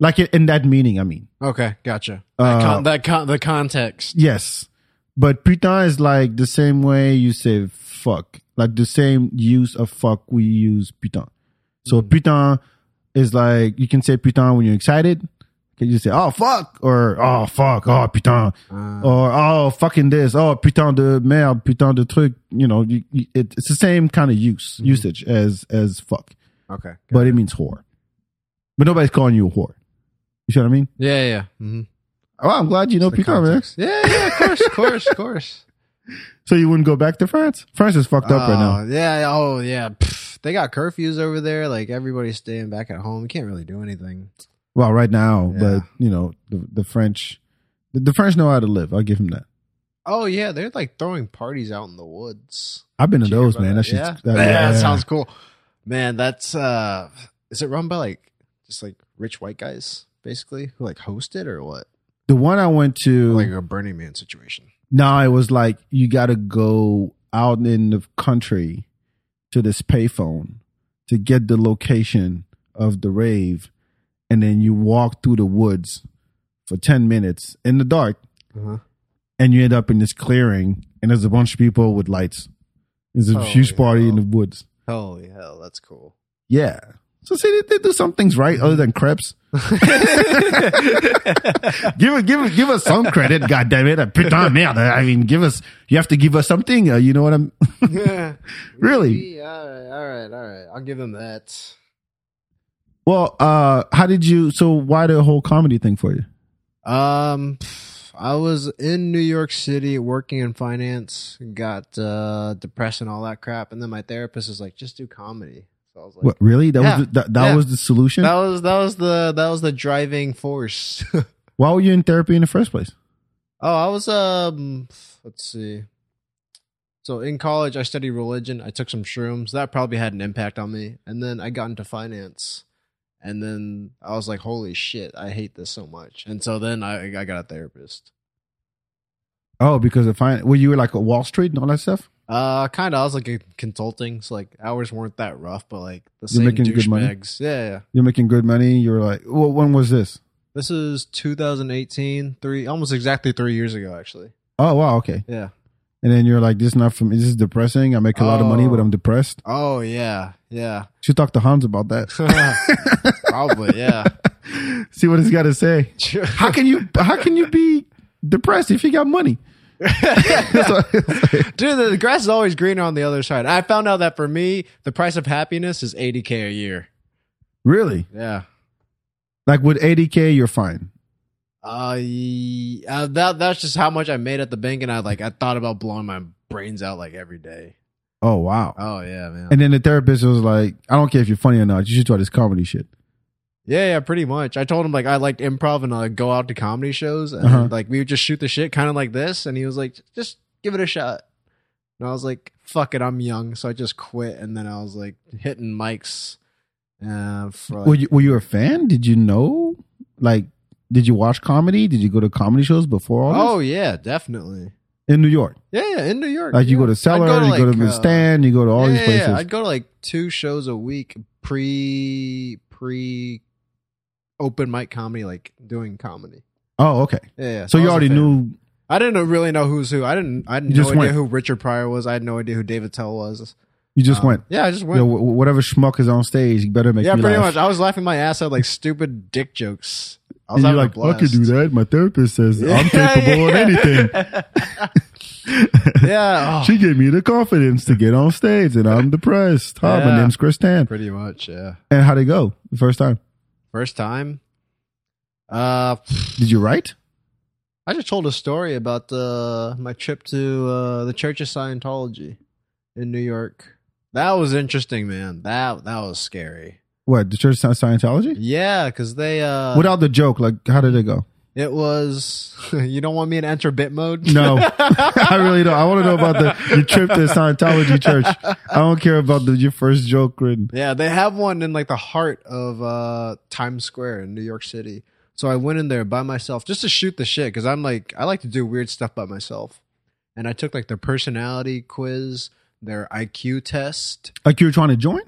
Like in, in that meaning, I mean. Okay, gotcha. Uh, that con- that con- the context. Yes, but putain is like the same way you say fuck, like the same use of fuck we use putain. So putain is like you can say putain when you're excited. Can you say oh fuck or oh fuck oh putain Uh, or oh fucking this oh putain de merde putain de truc you know you, you, it, it's the same kind of use usage as as fuck okay. but it means whore but nobody's calling you a whore you see what I mean Yeah, yeah. Mm-hmm. oh I'm glad you know putain man Yeah, yeah. Of course, of course, of course. so you wouldn't go back to France France is fucked up right now Oh, Yeah. Oh, yeah. Pff, they got curfews over there. Like everybody's staying back at home. You can't really do anything. Well right now Yeah. but you know the, the French the, the French know how to live I'll give him that Oh yeah, they're like throwing parties out in the woods. I've been to Did you hear those, man. that? Yeah? that, yeah, that sounds cool. Man, that's uh is it run by like just like rich white guys, basically, who like host it or what? the one I went to. Like a Burning Man situation. No, it was like you got to go out in the country to this payphone to get the location of the rave, and then you walk through the woods for ten minutes in the dark, Uh-huh. and you end up in this clearing, and there's a bunch of people with lights. There's a Oh, huge party in the woods. Holy hell, that's cool. Yeah. So see, they, they do some things right other than crepes. give give give us some credit. God damn it! I mean, give us. You have to give us something. Uh, you know what I'm? yeah. Really? All right, all right, all right. I'll give them that. Well, uh, how did you? So why the whole comedy thing for you? Um, I was in New York City working in finance, got uh, depressed and all that crap, and then my therapist was like, "Just do comedy." So I was like, What really? That Yeah. was the, that, that Yeah. was the solution. "That was that was the that was the driving force." why were you in therapy in the first place? oh, I was um, let's see. So in college, I studied religion. I took some shrooms. That probably had an impact on me. And then I got into finance. And then I was like, "Holy shit, I hate this so much." And so then I I got a therapist. Oh, because of fine. Were you were like a Wall Street and all that stuff? Uh, kind of. I was like a consulting, so like hours weren't that rough, but like the You're same making good money? Yeah, yeah. You're making good money. You were like, well, when was this? This is 2018, three almost exactly three years ago, actually. Oh wow, okay. Yeah. And then you're like, this is not from. This is depressing. I make a lot of money, but Oh. I'm depressed. Oh yeah, yeah. Should talk to Hans about that. Probably, yeah. See what he's got to say. How can you? How can you be depressed if you got money? Dude, the grass is always greener on the other side. I found out that for me, the price of happiness is 80k a year. really? Yeah. Like with 80k, you're fine. Uh, uh, that that's just how much I made at the bank, and I like I thought about blowing my brains out like every day. Oh wow. Oh yeah, man. And then the therapist was like, I don't care if you're funny or not. You should try this comedy shit. Yeah, yeah, pretty much. I told him like I liked improv and like go out to comedy shows and Uh-huh. like we would just shoot the shit kind of like this and he was like just give it a shot. And I was like fuck it, I'm young, so I just quit and then I was like hitting mics uh for Were you, were you a fan? Did you know? Like, did you watch comedy? Did you go to comedy shows before all this? Oh yeah, definitely. in New York. Yeah, yeah, in New York. Like you go to Cellar, I'd you go to the uh, Stand, you go to all yeah, these places. Yeah, I'd go to like two shows a week pre pre open mic comedy like doing comedy. oh, okay. Yeah, yeah. So I you already knew. I didn't really know who's who. I didn't. I had You no just idea went. who Richard Pryor was. I had no idea who Dave Attell was. You just Um, went. Yeah, I just You went. know, whatever schmuck is on stage, you better make yeah, pretty laugh. much. I was laughing my ass out like stupid dick jokes. I was And you're having like, I could do that. My therapist says Yeah, I'm capable of anything. Yeah, oh, She gave me the confidence to get on stage, and I'm depressed. Hi, my name's Chris Tan. pretty much. Yeah, And how'd it go the first time? first time. Uh, Did you write? I just told a story about uh, my trip to uh, the Church of Scientology in New York. That was interesting, man. That that was scary. What the Church of Scientology? Yeah, because they uh, Without the joke, like how did it go? it was. you don't want me to enter bit mode? No, I really don't. I want to know about the your trip to Scientology church. I don't care about the, your first joke written. Yeah, they have one in like the heart of uh Times Square in New York City. So I went in there by myself just to shoot the shit because I'm like I like to do weird stuff by myself. And I took like their personality quiz, their IQ test. Like you were trying to join?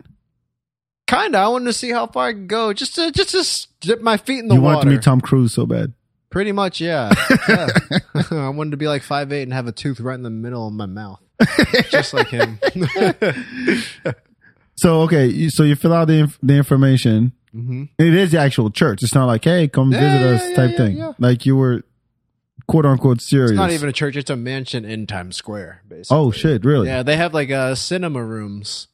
Kinda, I wanted to see how far I could go, just to just to dip my feet in the you water. wanted to meet Tom Cruise so bad. Pretty much, yeah. yeah. I wanted to be like five eight and have a tooth right in the middle of my mouth, just like him. So okay, so you fill out the inf- the information. hmm It is the actual church. It's not like, hey, come Yeah, visit us yeah, type thing. Like you were quote unquote serious. It's not even a church; it's a mansion in Times Square, basically. Oh shit, really? Yeah, they have like uh, cinema rooms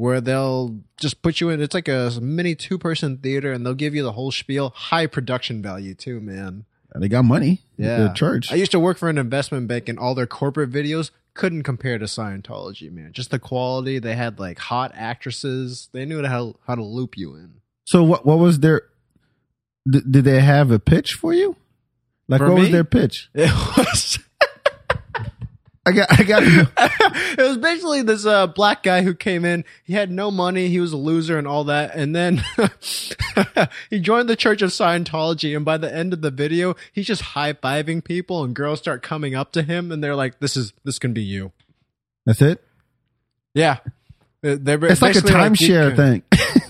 where they'll just put you in. It's like a mini two person theater, and they'll give you the whole spiel. High production value too, man. They got money. Yeah, The church. I used to work for an investment bank, and all their corporate videos couldn't compare to Scientology, man. Just the quality. They had like hot actresses. They knew how how to loop you in. so what what was their th- did they have a pitch for you? Like For what was their pitch? It was. I got, I got. it was basically this uh, black guy who came in. He had no money. He was a loser and all that. And then he joined the Church of Scientology. And by the end of the video, he's just high fiving people, and girls start coming up to him, and they're like, "This is this can be you." That's it. Yeah, they're It's like a timeshare you- thing.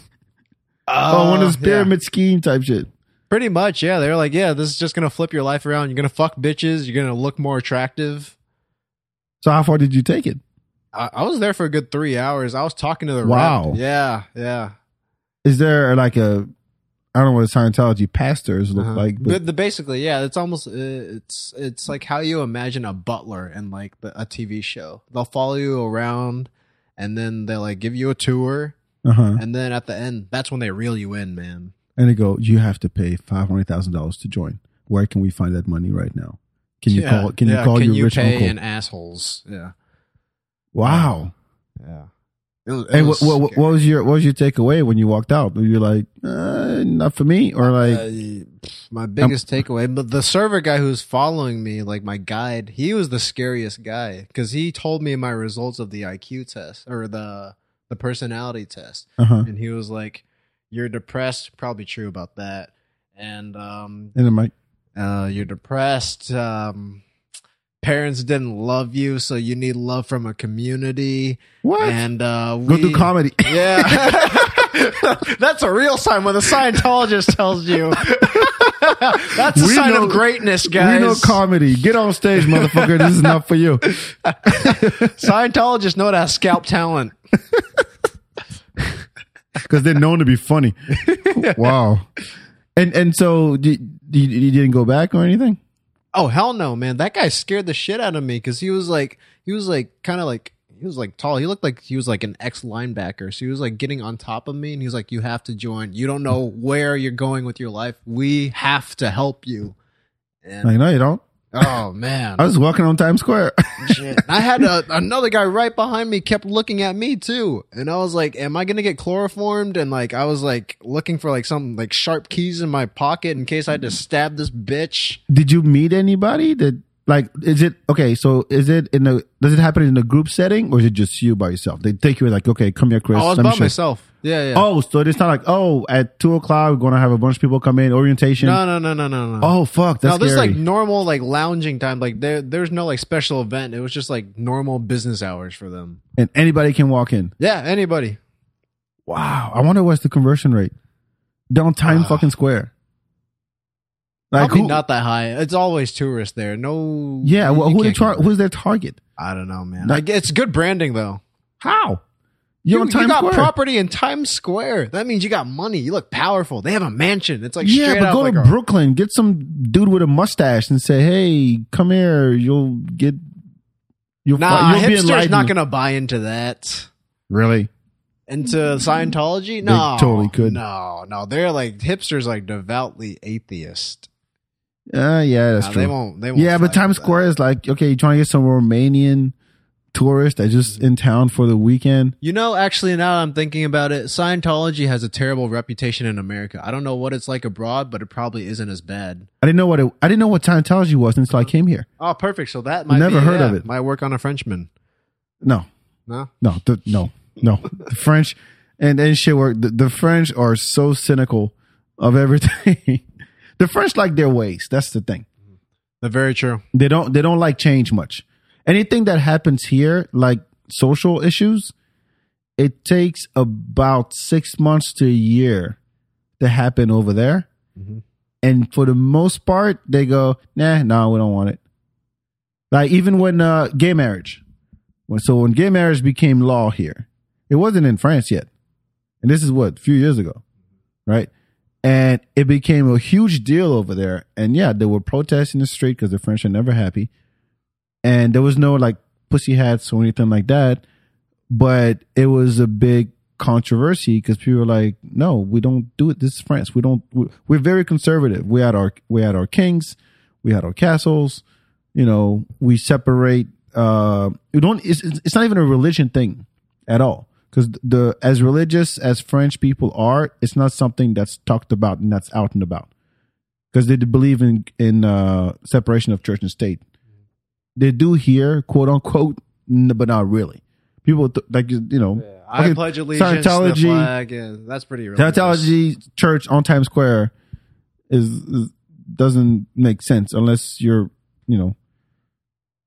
oh, one of those yeah. pyramid scheme type shit. Pretty much, yeah. They're like, yeah, this is just gonna flip your life around. You're gonna fuck bitches. You're gonna look more attractive. So how far did you take it? I, I was there for a good three hours. I was talking to the Wow. rep. Yeah, yeah. Is there like a, I don't know what Scientology pastors look Uh-huh. like, but, but the, basically, yeah, it's almost uh, it's it's like how you imagine a butler in like the, a TV show. They'll follow you around, and then they'll like give you a tour, uh huh. and then at the end, that's when they reel you in, man. And they go, you have to pay five hundred thousand dollars to join. Where can we find that money right now? Can you Yeah, call? Can yeah, you call can your you rich pay uncle? in assholes? Yeah, wow. yeah. It was, it And was what, what, what was your what was your takeaway when you walked out? Were you like, uh, not for me, or like, Uh, my biggest takeaway, but the server guy who's following me, like my guide, he was the scariest guy because he told me my results of the IQ test or the the personality test, uh huh? and he was like, "You're depressed." Probably true about that, and um, And I'm like, uh, you're depressed. Um, parents didn't love you, so you need love from a community, what? and uh, Go we, do comedy. yeah. That's a real sign when the Scientologist tells you. That's a We sign know- of greatness, We guys. know comedy. Get on stage, motherfucker. this is not for you. Scientologists know that scalp talent. because they're known to be funny. wow. And and so you, you, you didn't go back or anything? Oh hell no, man! That guy scared the shit out of me because he was like, he was like, kind of like, he was like tall. He looked like he was like an ex linebacker. So he was like getting on top of me, and he was like, "You have to join. You don't know where you're going with your life. We have to help you." And Like, no, you don't. Oh man, I was walking on Times Square. Shit. I had a, another guy right behind me kept looking at me too. And I was like, am I going to get chloroformed? And like, I was like looking for like some like sharp keys in my pocket in case I had to stab this bitch. Did you meet anybody that like is it okay? So is it in a does it happen in a group setting or is it just you by yourself? They take you like okay, come here, Chris. Oh, I was by myself. Yeah, yeah. Oh, so it's not like oh at two o'clock we're gonna have a bunch of people come in orientation. no, no, no, no, no, no. Oh fuck, that's no, this is scary. like normal, like lounging time. Like there, there's no like special event. It was just like normal business hours for them. and anybody can walk in. Yeah, anybody. Wow, I wonder what's the conversion rate down Times Ah. fucking Square. Like Probably who? not that high. It's always tourists there. No. yeah, well, you who they can't tar- convert. Who's their target? I don't know, man. Like, it's good branding though. How? You, on you got Square. property in Times Square. That means you got money. You look powerful. They have a mansion. It's like yeah, but go like to a- Brooklyn, get some dude with a mustache, and say, "Hey, come here. You'll get. You'll, Nah, you'll hipster's not gonna buy into that. really. Into Scientology? No, totally could. No, no, they're like hipsters, like devoutly atheist. Uh, yeah, that's true. They won't. They won't. yeah, but Times. Square is like, okay, you're trying to get some Romanian tourist that's just in town for the weekend. You know, actually, now I'm thinking about it, Scientology has a terrible reputation in America. I don't know what it's like abroad, but it probably isn't as bad. I didn't know what it, I didn't know what Scientology was until I came here. Oh, perfect. So that might Never be- heard yeah, of it. Might work on a Frenchman. No, No, no, the, no, no. the French and and shit work. The, the French are so cynical of everything. the French like their ways. That's the thing. they're very true. They don't they don't like change much. Anything that happens here, like social issues, it takes about six months to a year to happen over there. Mhm. And for the most part, they go, nah, no, we don't want it. Like even when uh, gay marriage, when so when gay marriage became law here, it wasn't in France yet, and this is what a few years ago, right? And it became a huge deal over there. And yeah, they were protesting the street because the French are never happy, and there was no like pussy hats or anything like that, but it was a big controversy because people were like, no, we don't do it. This is France. We don't. we- We're very conservative. We had our we had our kings, we had our castles. You know, we separate. Uh, we don't. It's, it's it's not even a religion thing at all. Because the as religious as French people are, it's not something that's talked about and that's out and about. Because they believe in in uh, separation of church and state. They do here, quote unquote, n- but not really. People th- like you know, I okay, pledge allegiance to the Scientology, flag. Yeah, that's pretty religious. Scientology church on Times Square is, is doesn't make sense unless you're you know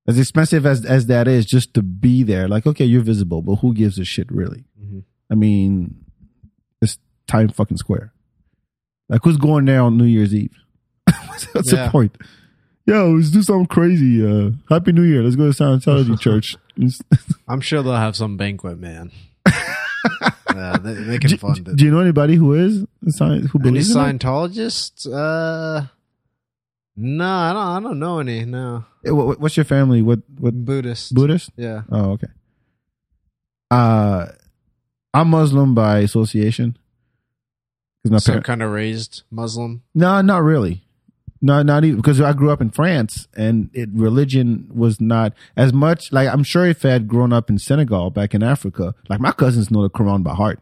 as expensive as as that is just to be there. Like okay, you're visible, but who gives a shit really? Mhm. I mean, it's Times fucking Square. Like who's going there on New Year's Eve? What's Yeah. the point? Yo, let's do something crazy. Uh, Happy New Year. Let's go to Scientology church. I'm sure they'll have some banquet, man. yeah, they, they can do, fund it. do you know anybody who is who Any believes in it? Scientologists? Uh, no, I don't. I don't know any. No, Eh, what- What's your family? What what Buddhist. Buddhist? Yeah. Oh, okay. Uh, I'm Muslim by association. 'Cause my parents, kind of raised Muslim. no, not really. No, not even because I grew up in France and it religion was not as much like I'm sure if I had grown up in Senegal back in Africa, like my cousins know the Quran by heart.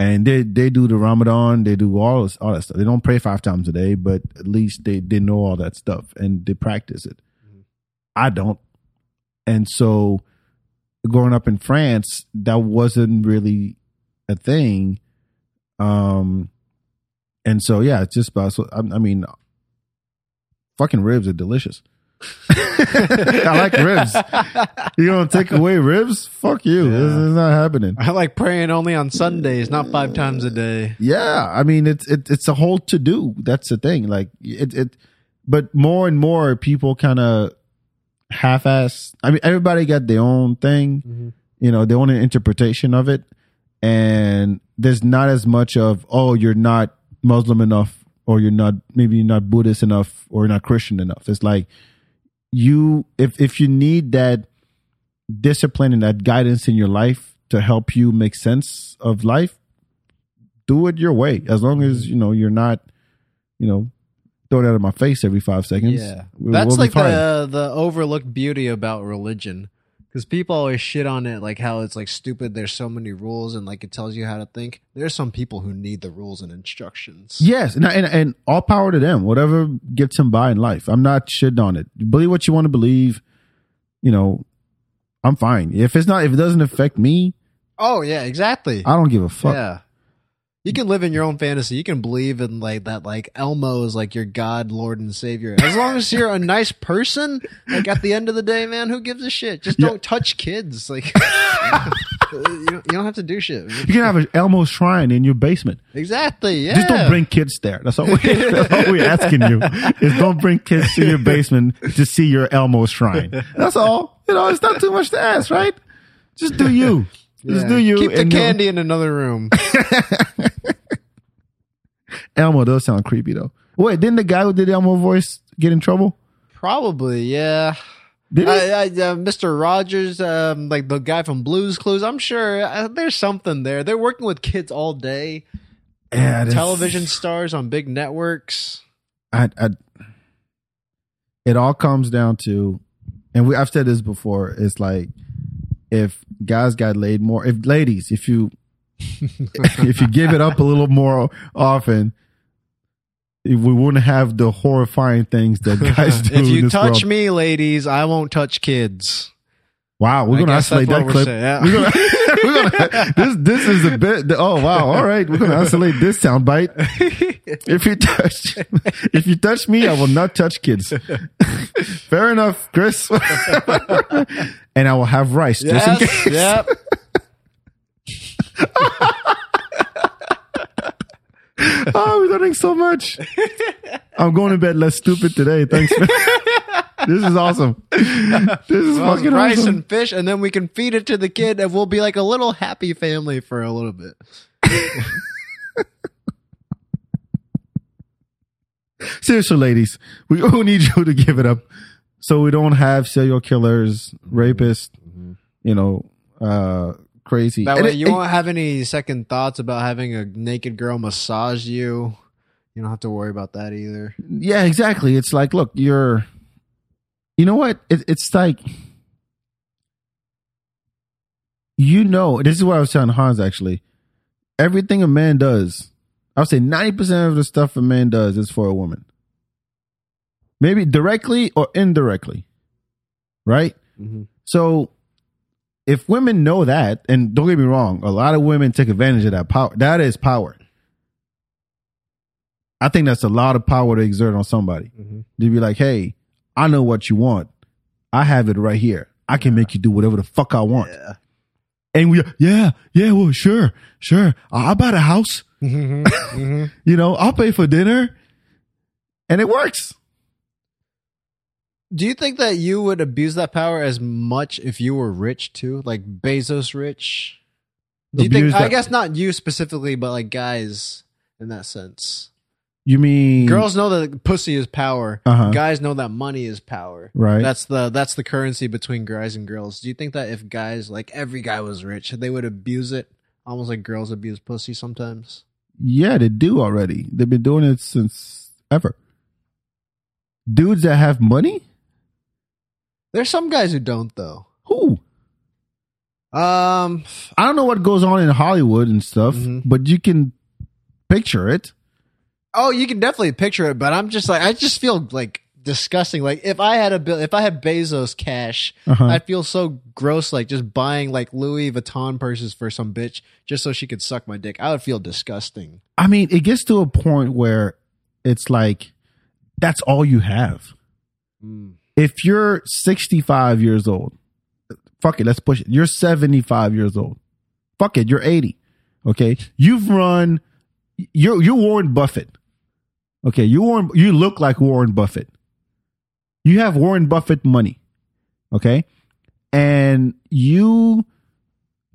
And they they do the Ramadan, they do all this, all that stuff. They don't pray five times a day, but at least they they know all that stuff and they practice it. I don't. And so growing up in France, that wasn't really a thing. Um and so yeah, it's just about so I, I mean fucking ribs are delicious. I like ribs. You gonna take away ribs? Fuck you. This is not happening. I like praying only on Sundays, not five times a day. Yeah, I mean it's it, it's a whole to do. That's the thing. Like it it, but more and more people kind of half ass. I mean, everybody got their own thing. Mm-hmm. You know, their own interpretation of it, and there's not as much of oh, you're not Muslim enough, or you're not maybe you're not Buddhist enough, or not Christian enough. It's like you if if you need that discipline and that guidance in your life to help you make sense of life do it your way. As long as mm-hmm. you know you're not you know throwing it out of my face every five seconds Yeah, that's we'll like the the overlooked beauty about religion, because people always shit on it, like how it's like stupid. There's so many rules, and like it tells you how to think. There's some people who need the rules and instructions. yes and, and and all power to them whatever gets them by in life i'm not shitting on it believe what you want to believe you know i'm fine if it's not if it doesn't affect me Oh yeah, exactly. i don't give a fuck Yeah. You can live in your own fantasy. You can believe in like that like Elmo is like your God, Lord and Savior. As long as you're a nice person, like at the end of the day, man, who gives a shit? Just don't touch kids. Like you, don't, you don't have to do shit. you can have an elmo shrine in your basement Exactly. Yeah. Just don't bring kids there. That's all, we, that's all we're asking you. Is don't bring kids to your basement to see your Elmo shrine. That's all. You know, it's not too much to ask, right? Just do you. Just Yeah. do you. Keep the and you'll- candy in another room. Elmo does sound creepy though. Wait, didn't the guy who did the Elmo voice get in trouble? Probably, yeah. Did he? I, I, uh, Mr. Rogers, um, like the guy from Blues Clues, I'm sure uh, there's something there. They're working with kids all day. yeah, that's- Television stars on big networks. I, I, it all comes down to, and we I've said this before. It's like if guys got laid more, if ladies, if you if you give it up a little more often, we wouldn't have the horrifying things that guys do. if you touch world. me, ladies, I won't touch kids. Wow, we're I gonna isolate that clip. saying, yeah. We're gonna, we're gonna this this is a bit. Oh wow, all right, we're gonna isolate this sound bite. If you touch, if you touch me, I will not touch kids. Fair enough, Chris. and I will have rice just in Yes, case. yep. Oh, we're learning so much. I'm going to bed less stupid today. Thanks. this is awesome. This is Well, fucking rice awesome. and fish, and then we can feed it to the kid, and we'll be like a little happy family for a little bit. Seriously, ladies, we all need you to give it up so we don't have serial killers, rapists, you know, uh, crazy. That And way, it- you it- won't have any second thoughts about having a naked girl massage you. You don't have to worry about that either. Yeah, exactly. It's like, look, you're, you know what? It, it's like, you know, this is what I was telling Hans actually. Everything a man does, I would say 90% of the stuff a man does is for a woman. Maybe directly or indirectly. right? Mm-hmm. So if women know that, and don't get me wrong, a lot of women take advantage of that power. That is power. I think that's a lot of power to exert on somebody. Mm-hmm. To be like, hey, I know what you want. I have it right here. I can make you do whatever the fuck I want. And we, yeah, yeah, well, sure, sure. I'll buy the house. Mm-hmm. Mm-hmm. you know, I'll pay for dinner. And it works. Do you think that you would abuse that power as much if you were rich too, like Bezos rich? Do you Abuse think? I that- guess not you specifically, but like guys in that sense. You mean Girls know that pussy is power. Uh-huh. Guys know that money is power. Right. That's the that's the currency between guys and girls. Do you think that if guys like every guy was rich, they would abuse it almost like girls abuse pussy sometimes? Yeah, they do already. They've been doing it since ever. Dudes that have money? There's some guys who don't though. Who? Um, I don't know what goes on in Hollywood and stuff, Mhm. but you can picture it. Oh, you can definitely picture it, but I'm just like I just feel like disgusting. Like if I had a bill, if I had Bezos cash, Uh-huh. I'd feel so gross. Like just buying like Louis Vuitton purses for some bitch just so she could suck my dick. I would feel disgusting. I mean, it gets to a point where it's like that's all you have. If you're 65 years old, fuck it, let's push it. You're 75 years old. Fuck it, you're 80. Okay? You've run you're you're Warren Buffett. Okay, you Warren you look like Warren Buffett. You have Warren Buffett money. Okay? And you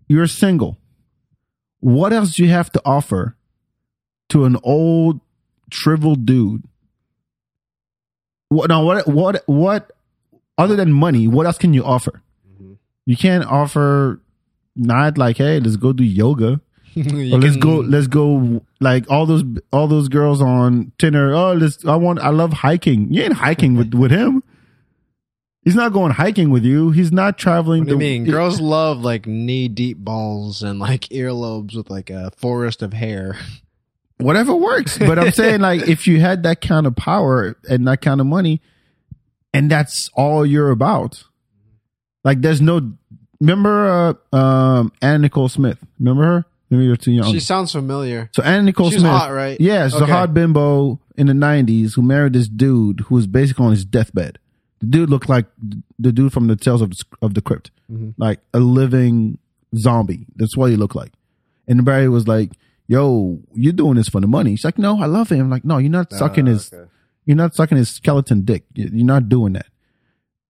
you're single. What else do you have to offer to an old shriveled dude? What now what what what other than money, what else can you offer? Mm-hmm. You can't offer not like, hey, let's go do yoga. Let's can- go let's go like all those all those girls on Tinder. Oh, let's I want I love hiking. You ain't hiking with with him. He's not going hiking with you. He's not traveling. What do you to- mean? Girls love like knee deep balls and like earlobes with like a forest of hair. whatever works. But I'm saying like if you had that kind of power and that kind of money, and that's all you're about, like there's no. Remember uh, um, Anna Nicole Smith? Remember her? Maybe you're too young. She sounds familiar. so Anna Nicole She's Smith, hot, right? Yeah, she's Okay. a hot bimbo in the '90s who married this dude who was basically on his deathbed. The dude looked like the dude from the Tales of the, of the Crypt, Mm-hmm. like a living zombie. That's what he looked like. And Barry was like, "Yo, you're doing this for the money." She's like, "No, I love him." I'm like, "No, you're not sucking his, you're not sucking his skeleton dick. You- You're not doing that."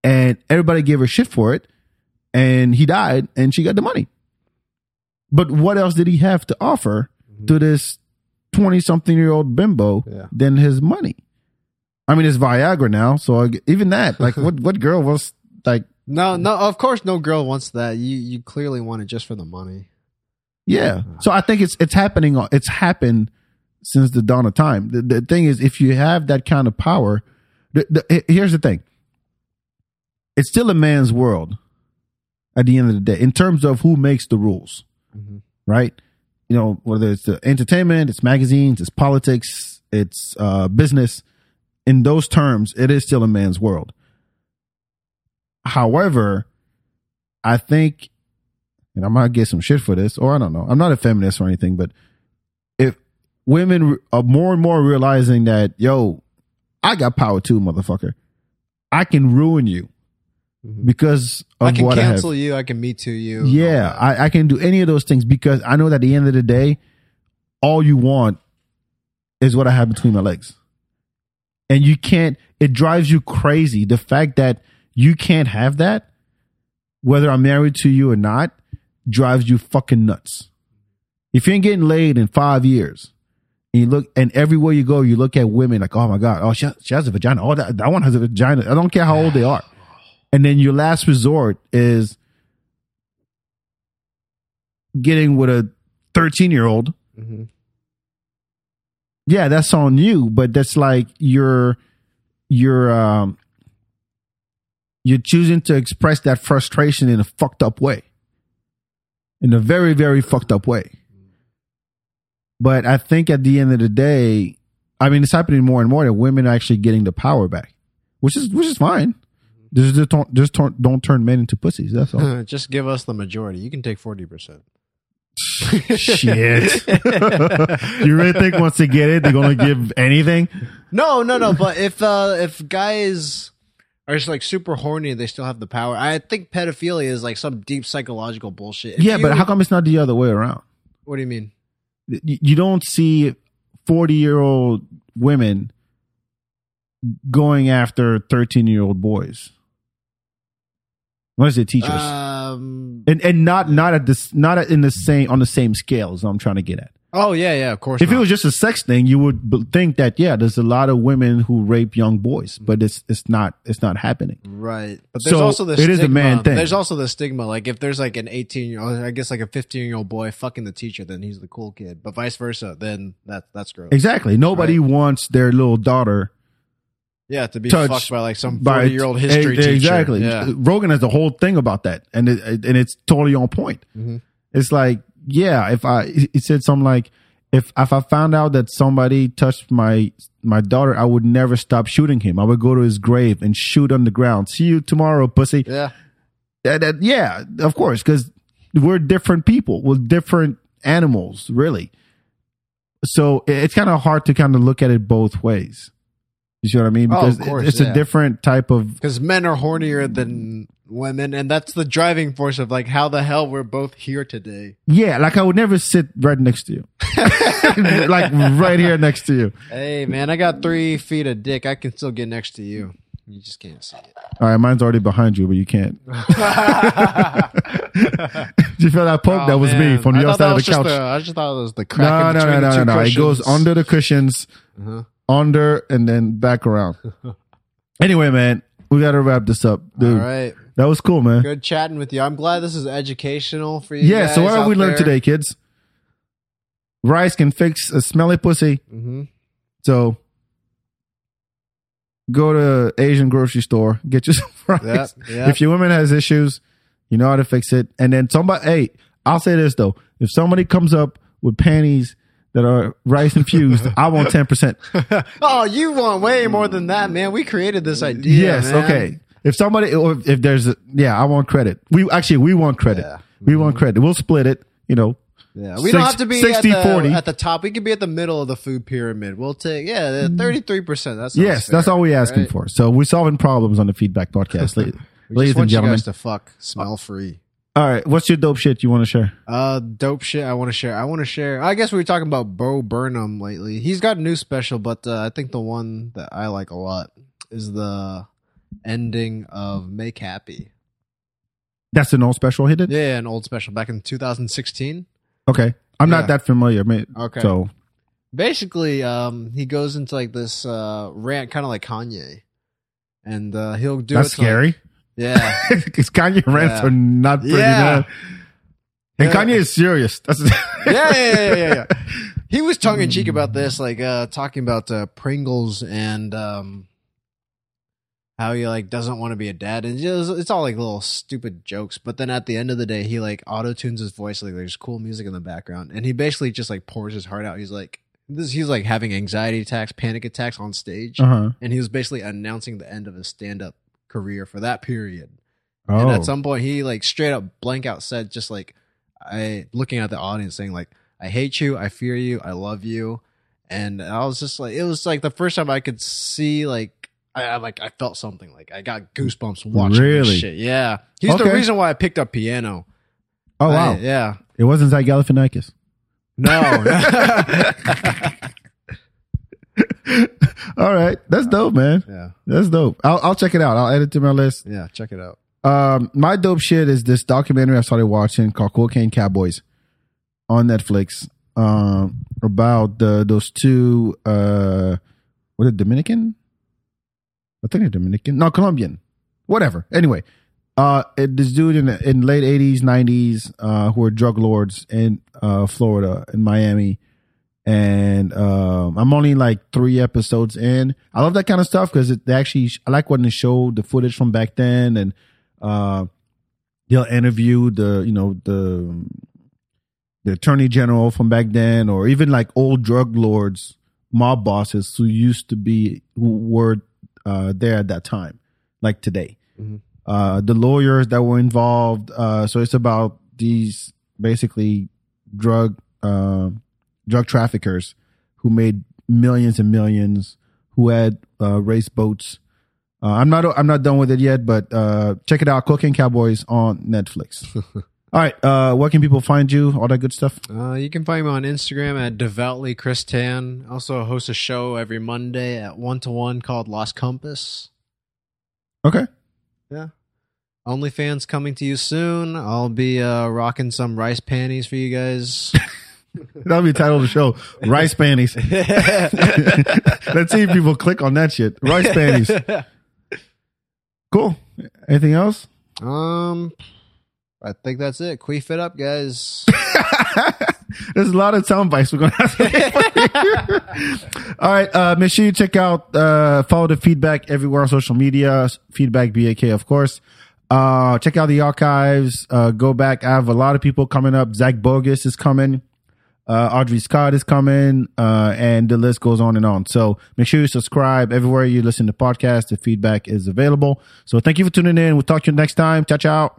And everybody gave her shit for it, and he died, and she got the money. But what else did he have to offer mm-hmm. to this twenty something year old bimbo Yeah. than his money? I mean, it's Viagra now, so I, even that, like, what what girl was like? No, no. Of course, no girl wants that. You you clearly want it just for the money. Yeah. So I think it's it's happening. It's happened since the dawn of time. The, the thing is, if you have that kind of power, the, the, here's the thing. It's still a man's world. At the end of the day, in terms of who makes the rules, right? You know, whether it's the entertainment, it's magazines, it's politics, it's uh, business. In those terms, it is still a man's world. However, I think and I might get some shit for this, or I don't know. I'm not a feminist or anything, but if women are more and more realizing that, yo, I got power too, motherfucker. I can ruin you mm-hmm. because of I can cancel I you. I can me too you. Yeah, I, I can do any of those things because I know that at the end of the day, all you want is what I have between my legs. And you can't, it drives you crazy. The fact that you can't have that, whether I'm married to you or not, drives you fucking nuts. If you ain't getting laid in five years, and you look, and everywhere you go, you look at women like, oh my God, oh, she, has- she has a vagina. Oh, that, that one has a vagina. I don't care how old they are. And then your last resort is getting with a 13 year old. Mhm. Yeah, that's on you, but that's like you're, you're, um, you're choosing to express that frustration in a fucked up way. In a very, very fucked up way. But I think at the end of the day, I mean, it's happening more and more that women are actually getting the power back, which is, which is fine. Just, just don't just don't, don't turn men into pussies. That's all. Just give us the majority. You can take forty percent. Shit. you really think once they get it, they're gonna give anything? No, no, no. But if uh if guys are just like super horny and they still have the power, I think pedophilia is like some deep psychological bullshit. If yeah, but how come it's not the other way around? What do you mean? You you don't see forty year old women going after thirteen year old boys. Unless they're teachers. Um. and and not not at this not at- in the same on the same scale as I'm trying to get at. Oh yeah, yeah. Of course. If it was just a sex thing, you would think that yeah, there's a lot of women who rape young boys, but it's it's not it's not happening. Right. But there's So, also the it is a stigma. man thing. There's also the stigma. Like if there's like an 18 year old, I guess like a 15 year old boy fucking the teacher, then he's the cool kid. But vice versa, then that that's gross. Exactly. Nobody wants their little daughter Yeah, to be fucked by like some by 40 year old history Eh, teacher. Exactly. Yeah. Rogan has the whole thing about that, and it, and it's totally on point. Mhm. It's like yeah, if I he said something like if if I found out that somebody touched my my daughter, I would never stop shooting him. I would go to his grave and shoot on the ground. See you tomorrow, pussy. Yeah. That, that- yeah, of course, because we're different people. We're different animals, really. So it's kind of hard to kind of look at it both ways. You see what I mean? Oh, of Because it- course, it's yeah. a different type of. Because men are hornier than women, and that's the driving force of like how the hell we're both here today. Yeah, like I would never sit right next to you, like right here next to you. Hey man, I got three feet of dick. I can still get next to you. You just can't see it. All right, mine's already behind you, but you can't. Did you feel that poke? that Oh, was me from the I other side of the couch. the- I just thought it was the crack. No, in no, no, no, no, no. It goes under the cushions, Uh-huh. under, and then back around. anyway, man, we got to wrap this up, dude. All right. That was cool, man. Good chatting with you. I'm glad this is educational for you. Yeah. So what have we there. today, kids? Rice can fix a smelly pussy. Mhm. So go to Asian grocery store, get you some rice. Yep, yep. If your woman has issues, you know how to fix it. And then somebody, hey, I'll say this though: if somebody comes up with panties that are rice infused, I want ten percent. oh, you want way more than that, man. We created this idea. yes, man. okay. If somebody, or if, there's, a, yeah, I want credit. We actually we want credit. Yeah. We want credit. We'll split it. You know, Yeah, we don't have to be 60, at, the, 40. at the top. We could be at the middle of the food pyramid. We'll take yeah, thirty three percent. That's yes, that's all we're asking for. So we're solving problems on the FeedBak podcast, ladies and gentlemen. to fuck smell free. All right, what's your dope shit you want to share? Uh, dope shit. I want to share. I want to share. I guess we were talking about Bo Burnham lately. He's got a new special, but uh, I think the one that I like a lot is the ending of Make Happy. That's an old special he did. Yeah, an old special back in 2016. Okay, I'm Yeah. not that familiar. Man. Okay. So Basically, um, he goes into like this uh rant, kind of like Kanye, and uh, he'll do that's it to, like- scary yeah, because Kanye rants Yeah. are not pretty Yeah. bad. And Yeah. Kanye is serious. That's yeah, yeah, yeah, yeah, yeah. He was tongue in cheek about this, like uh talking about uh, Pringles and um how he like doesn't want to be a dad, and just, it's all like little stupid jokes. But then at the end of the day, he like auto tunes his voice, like there's cool music in the background, and he basically just like pours his heart out. He's like, this, he's like having anxiety attacks, panic attacks on stage, uh huh. and he was basically announcing the end of his stand up career for that period. Oh, And at some point, he like straight up blank out said, just like, I looking at the audience saying, like, I hate you, I fear you, I love you. And I was just like, it was like the first time I could see, like, I, I like, I felt something. Like, I got goosebumps watching Really? this shit. Yeah. He's Okay. the reason why I picked up piano. oh wow, I- yeah. it wasn't Zach Galifianakis. No. All right, that's dope, man. yeah. That's dope. I'll, I'll check it out. I'll add it to my list. Yeah. Check it out. Um, my dope shit is this documentary I started watching called Cocaine Cowboys on Netflix. Um, about the those two uh, what are Dominican? I think they're Dominican. No, Colombian. Whatever. Anyway, uh, it, this dude in the, in late eighties, nineties, uh, who were drug lords in uh Florida in Miami. And um, I'm only like three episodes in. I love that kind of stuff because they actually I like when they show the footage from back then and uh, they'll interview the you know the the attorney general from back then, or even like old drug lords, mob bosses who used to be who were uh, there at that time, like today. uh, the lawyers that were involved. Uh, so it's about these basically drug uh, drug traffickers who made millions and millions, who had uh, race boats. Uh, I'm not I'm not done with it yet, but uh, check it out, Cocaine Cowboys on Netflix. All right, uh, where can people find you? All that good stuff. Uh, you can find me on Instagram at devoutly Chris Tan. Also host a show every Monday at one to one called Lost Compass. Okay. Yeah. OnlyFans coming to you soon. I'll be uh, rocking some rice panties for you guys. That'll be the title of the show. Rice panties. Let's see if people click on that shit. Rice panties. Cool. Anything else? um, I think that's it. Queef it up, guys. There's a lot of sound bites we're have to you. All right, uh, make sure you check out uh, follow the FeedBak everywhere on social media. FeedBak BAK, of course. Uh, check out the archives. Uh, go back. I have a lot of people coming up. Zach Bogus is coming. Uh, Audrey Scott is coming, uh, and the list goes on and on. So make sure you subscribe everywhere you listen to podcasts. The FeedBak is available. So thank you for tuning in. We'll talk to you next time. Ciao, ciao.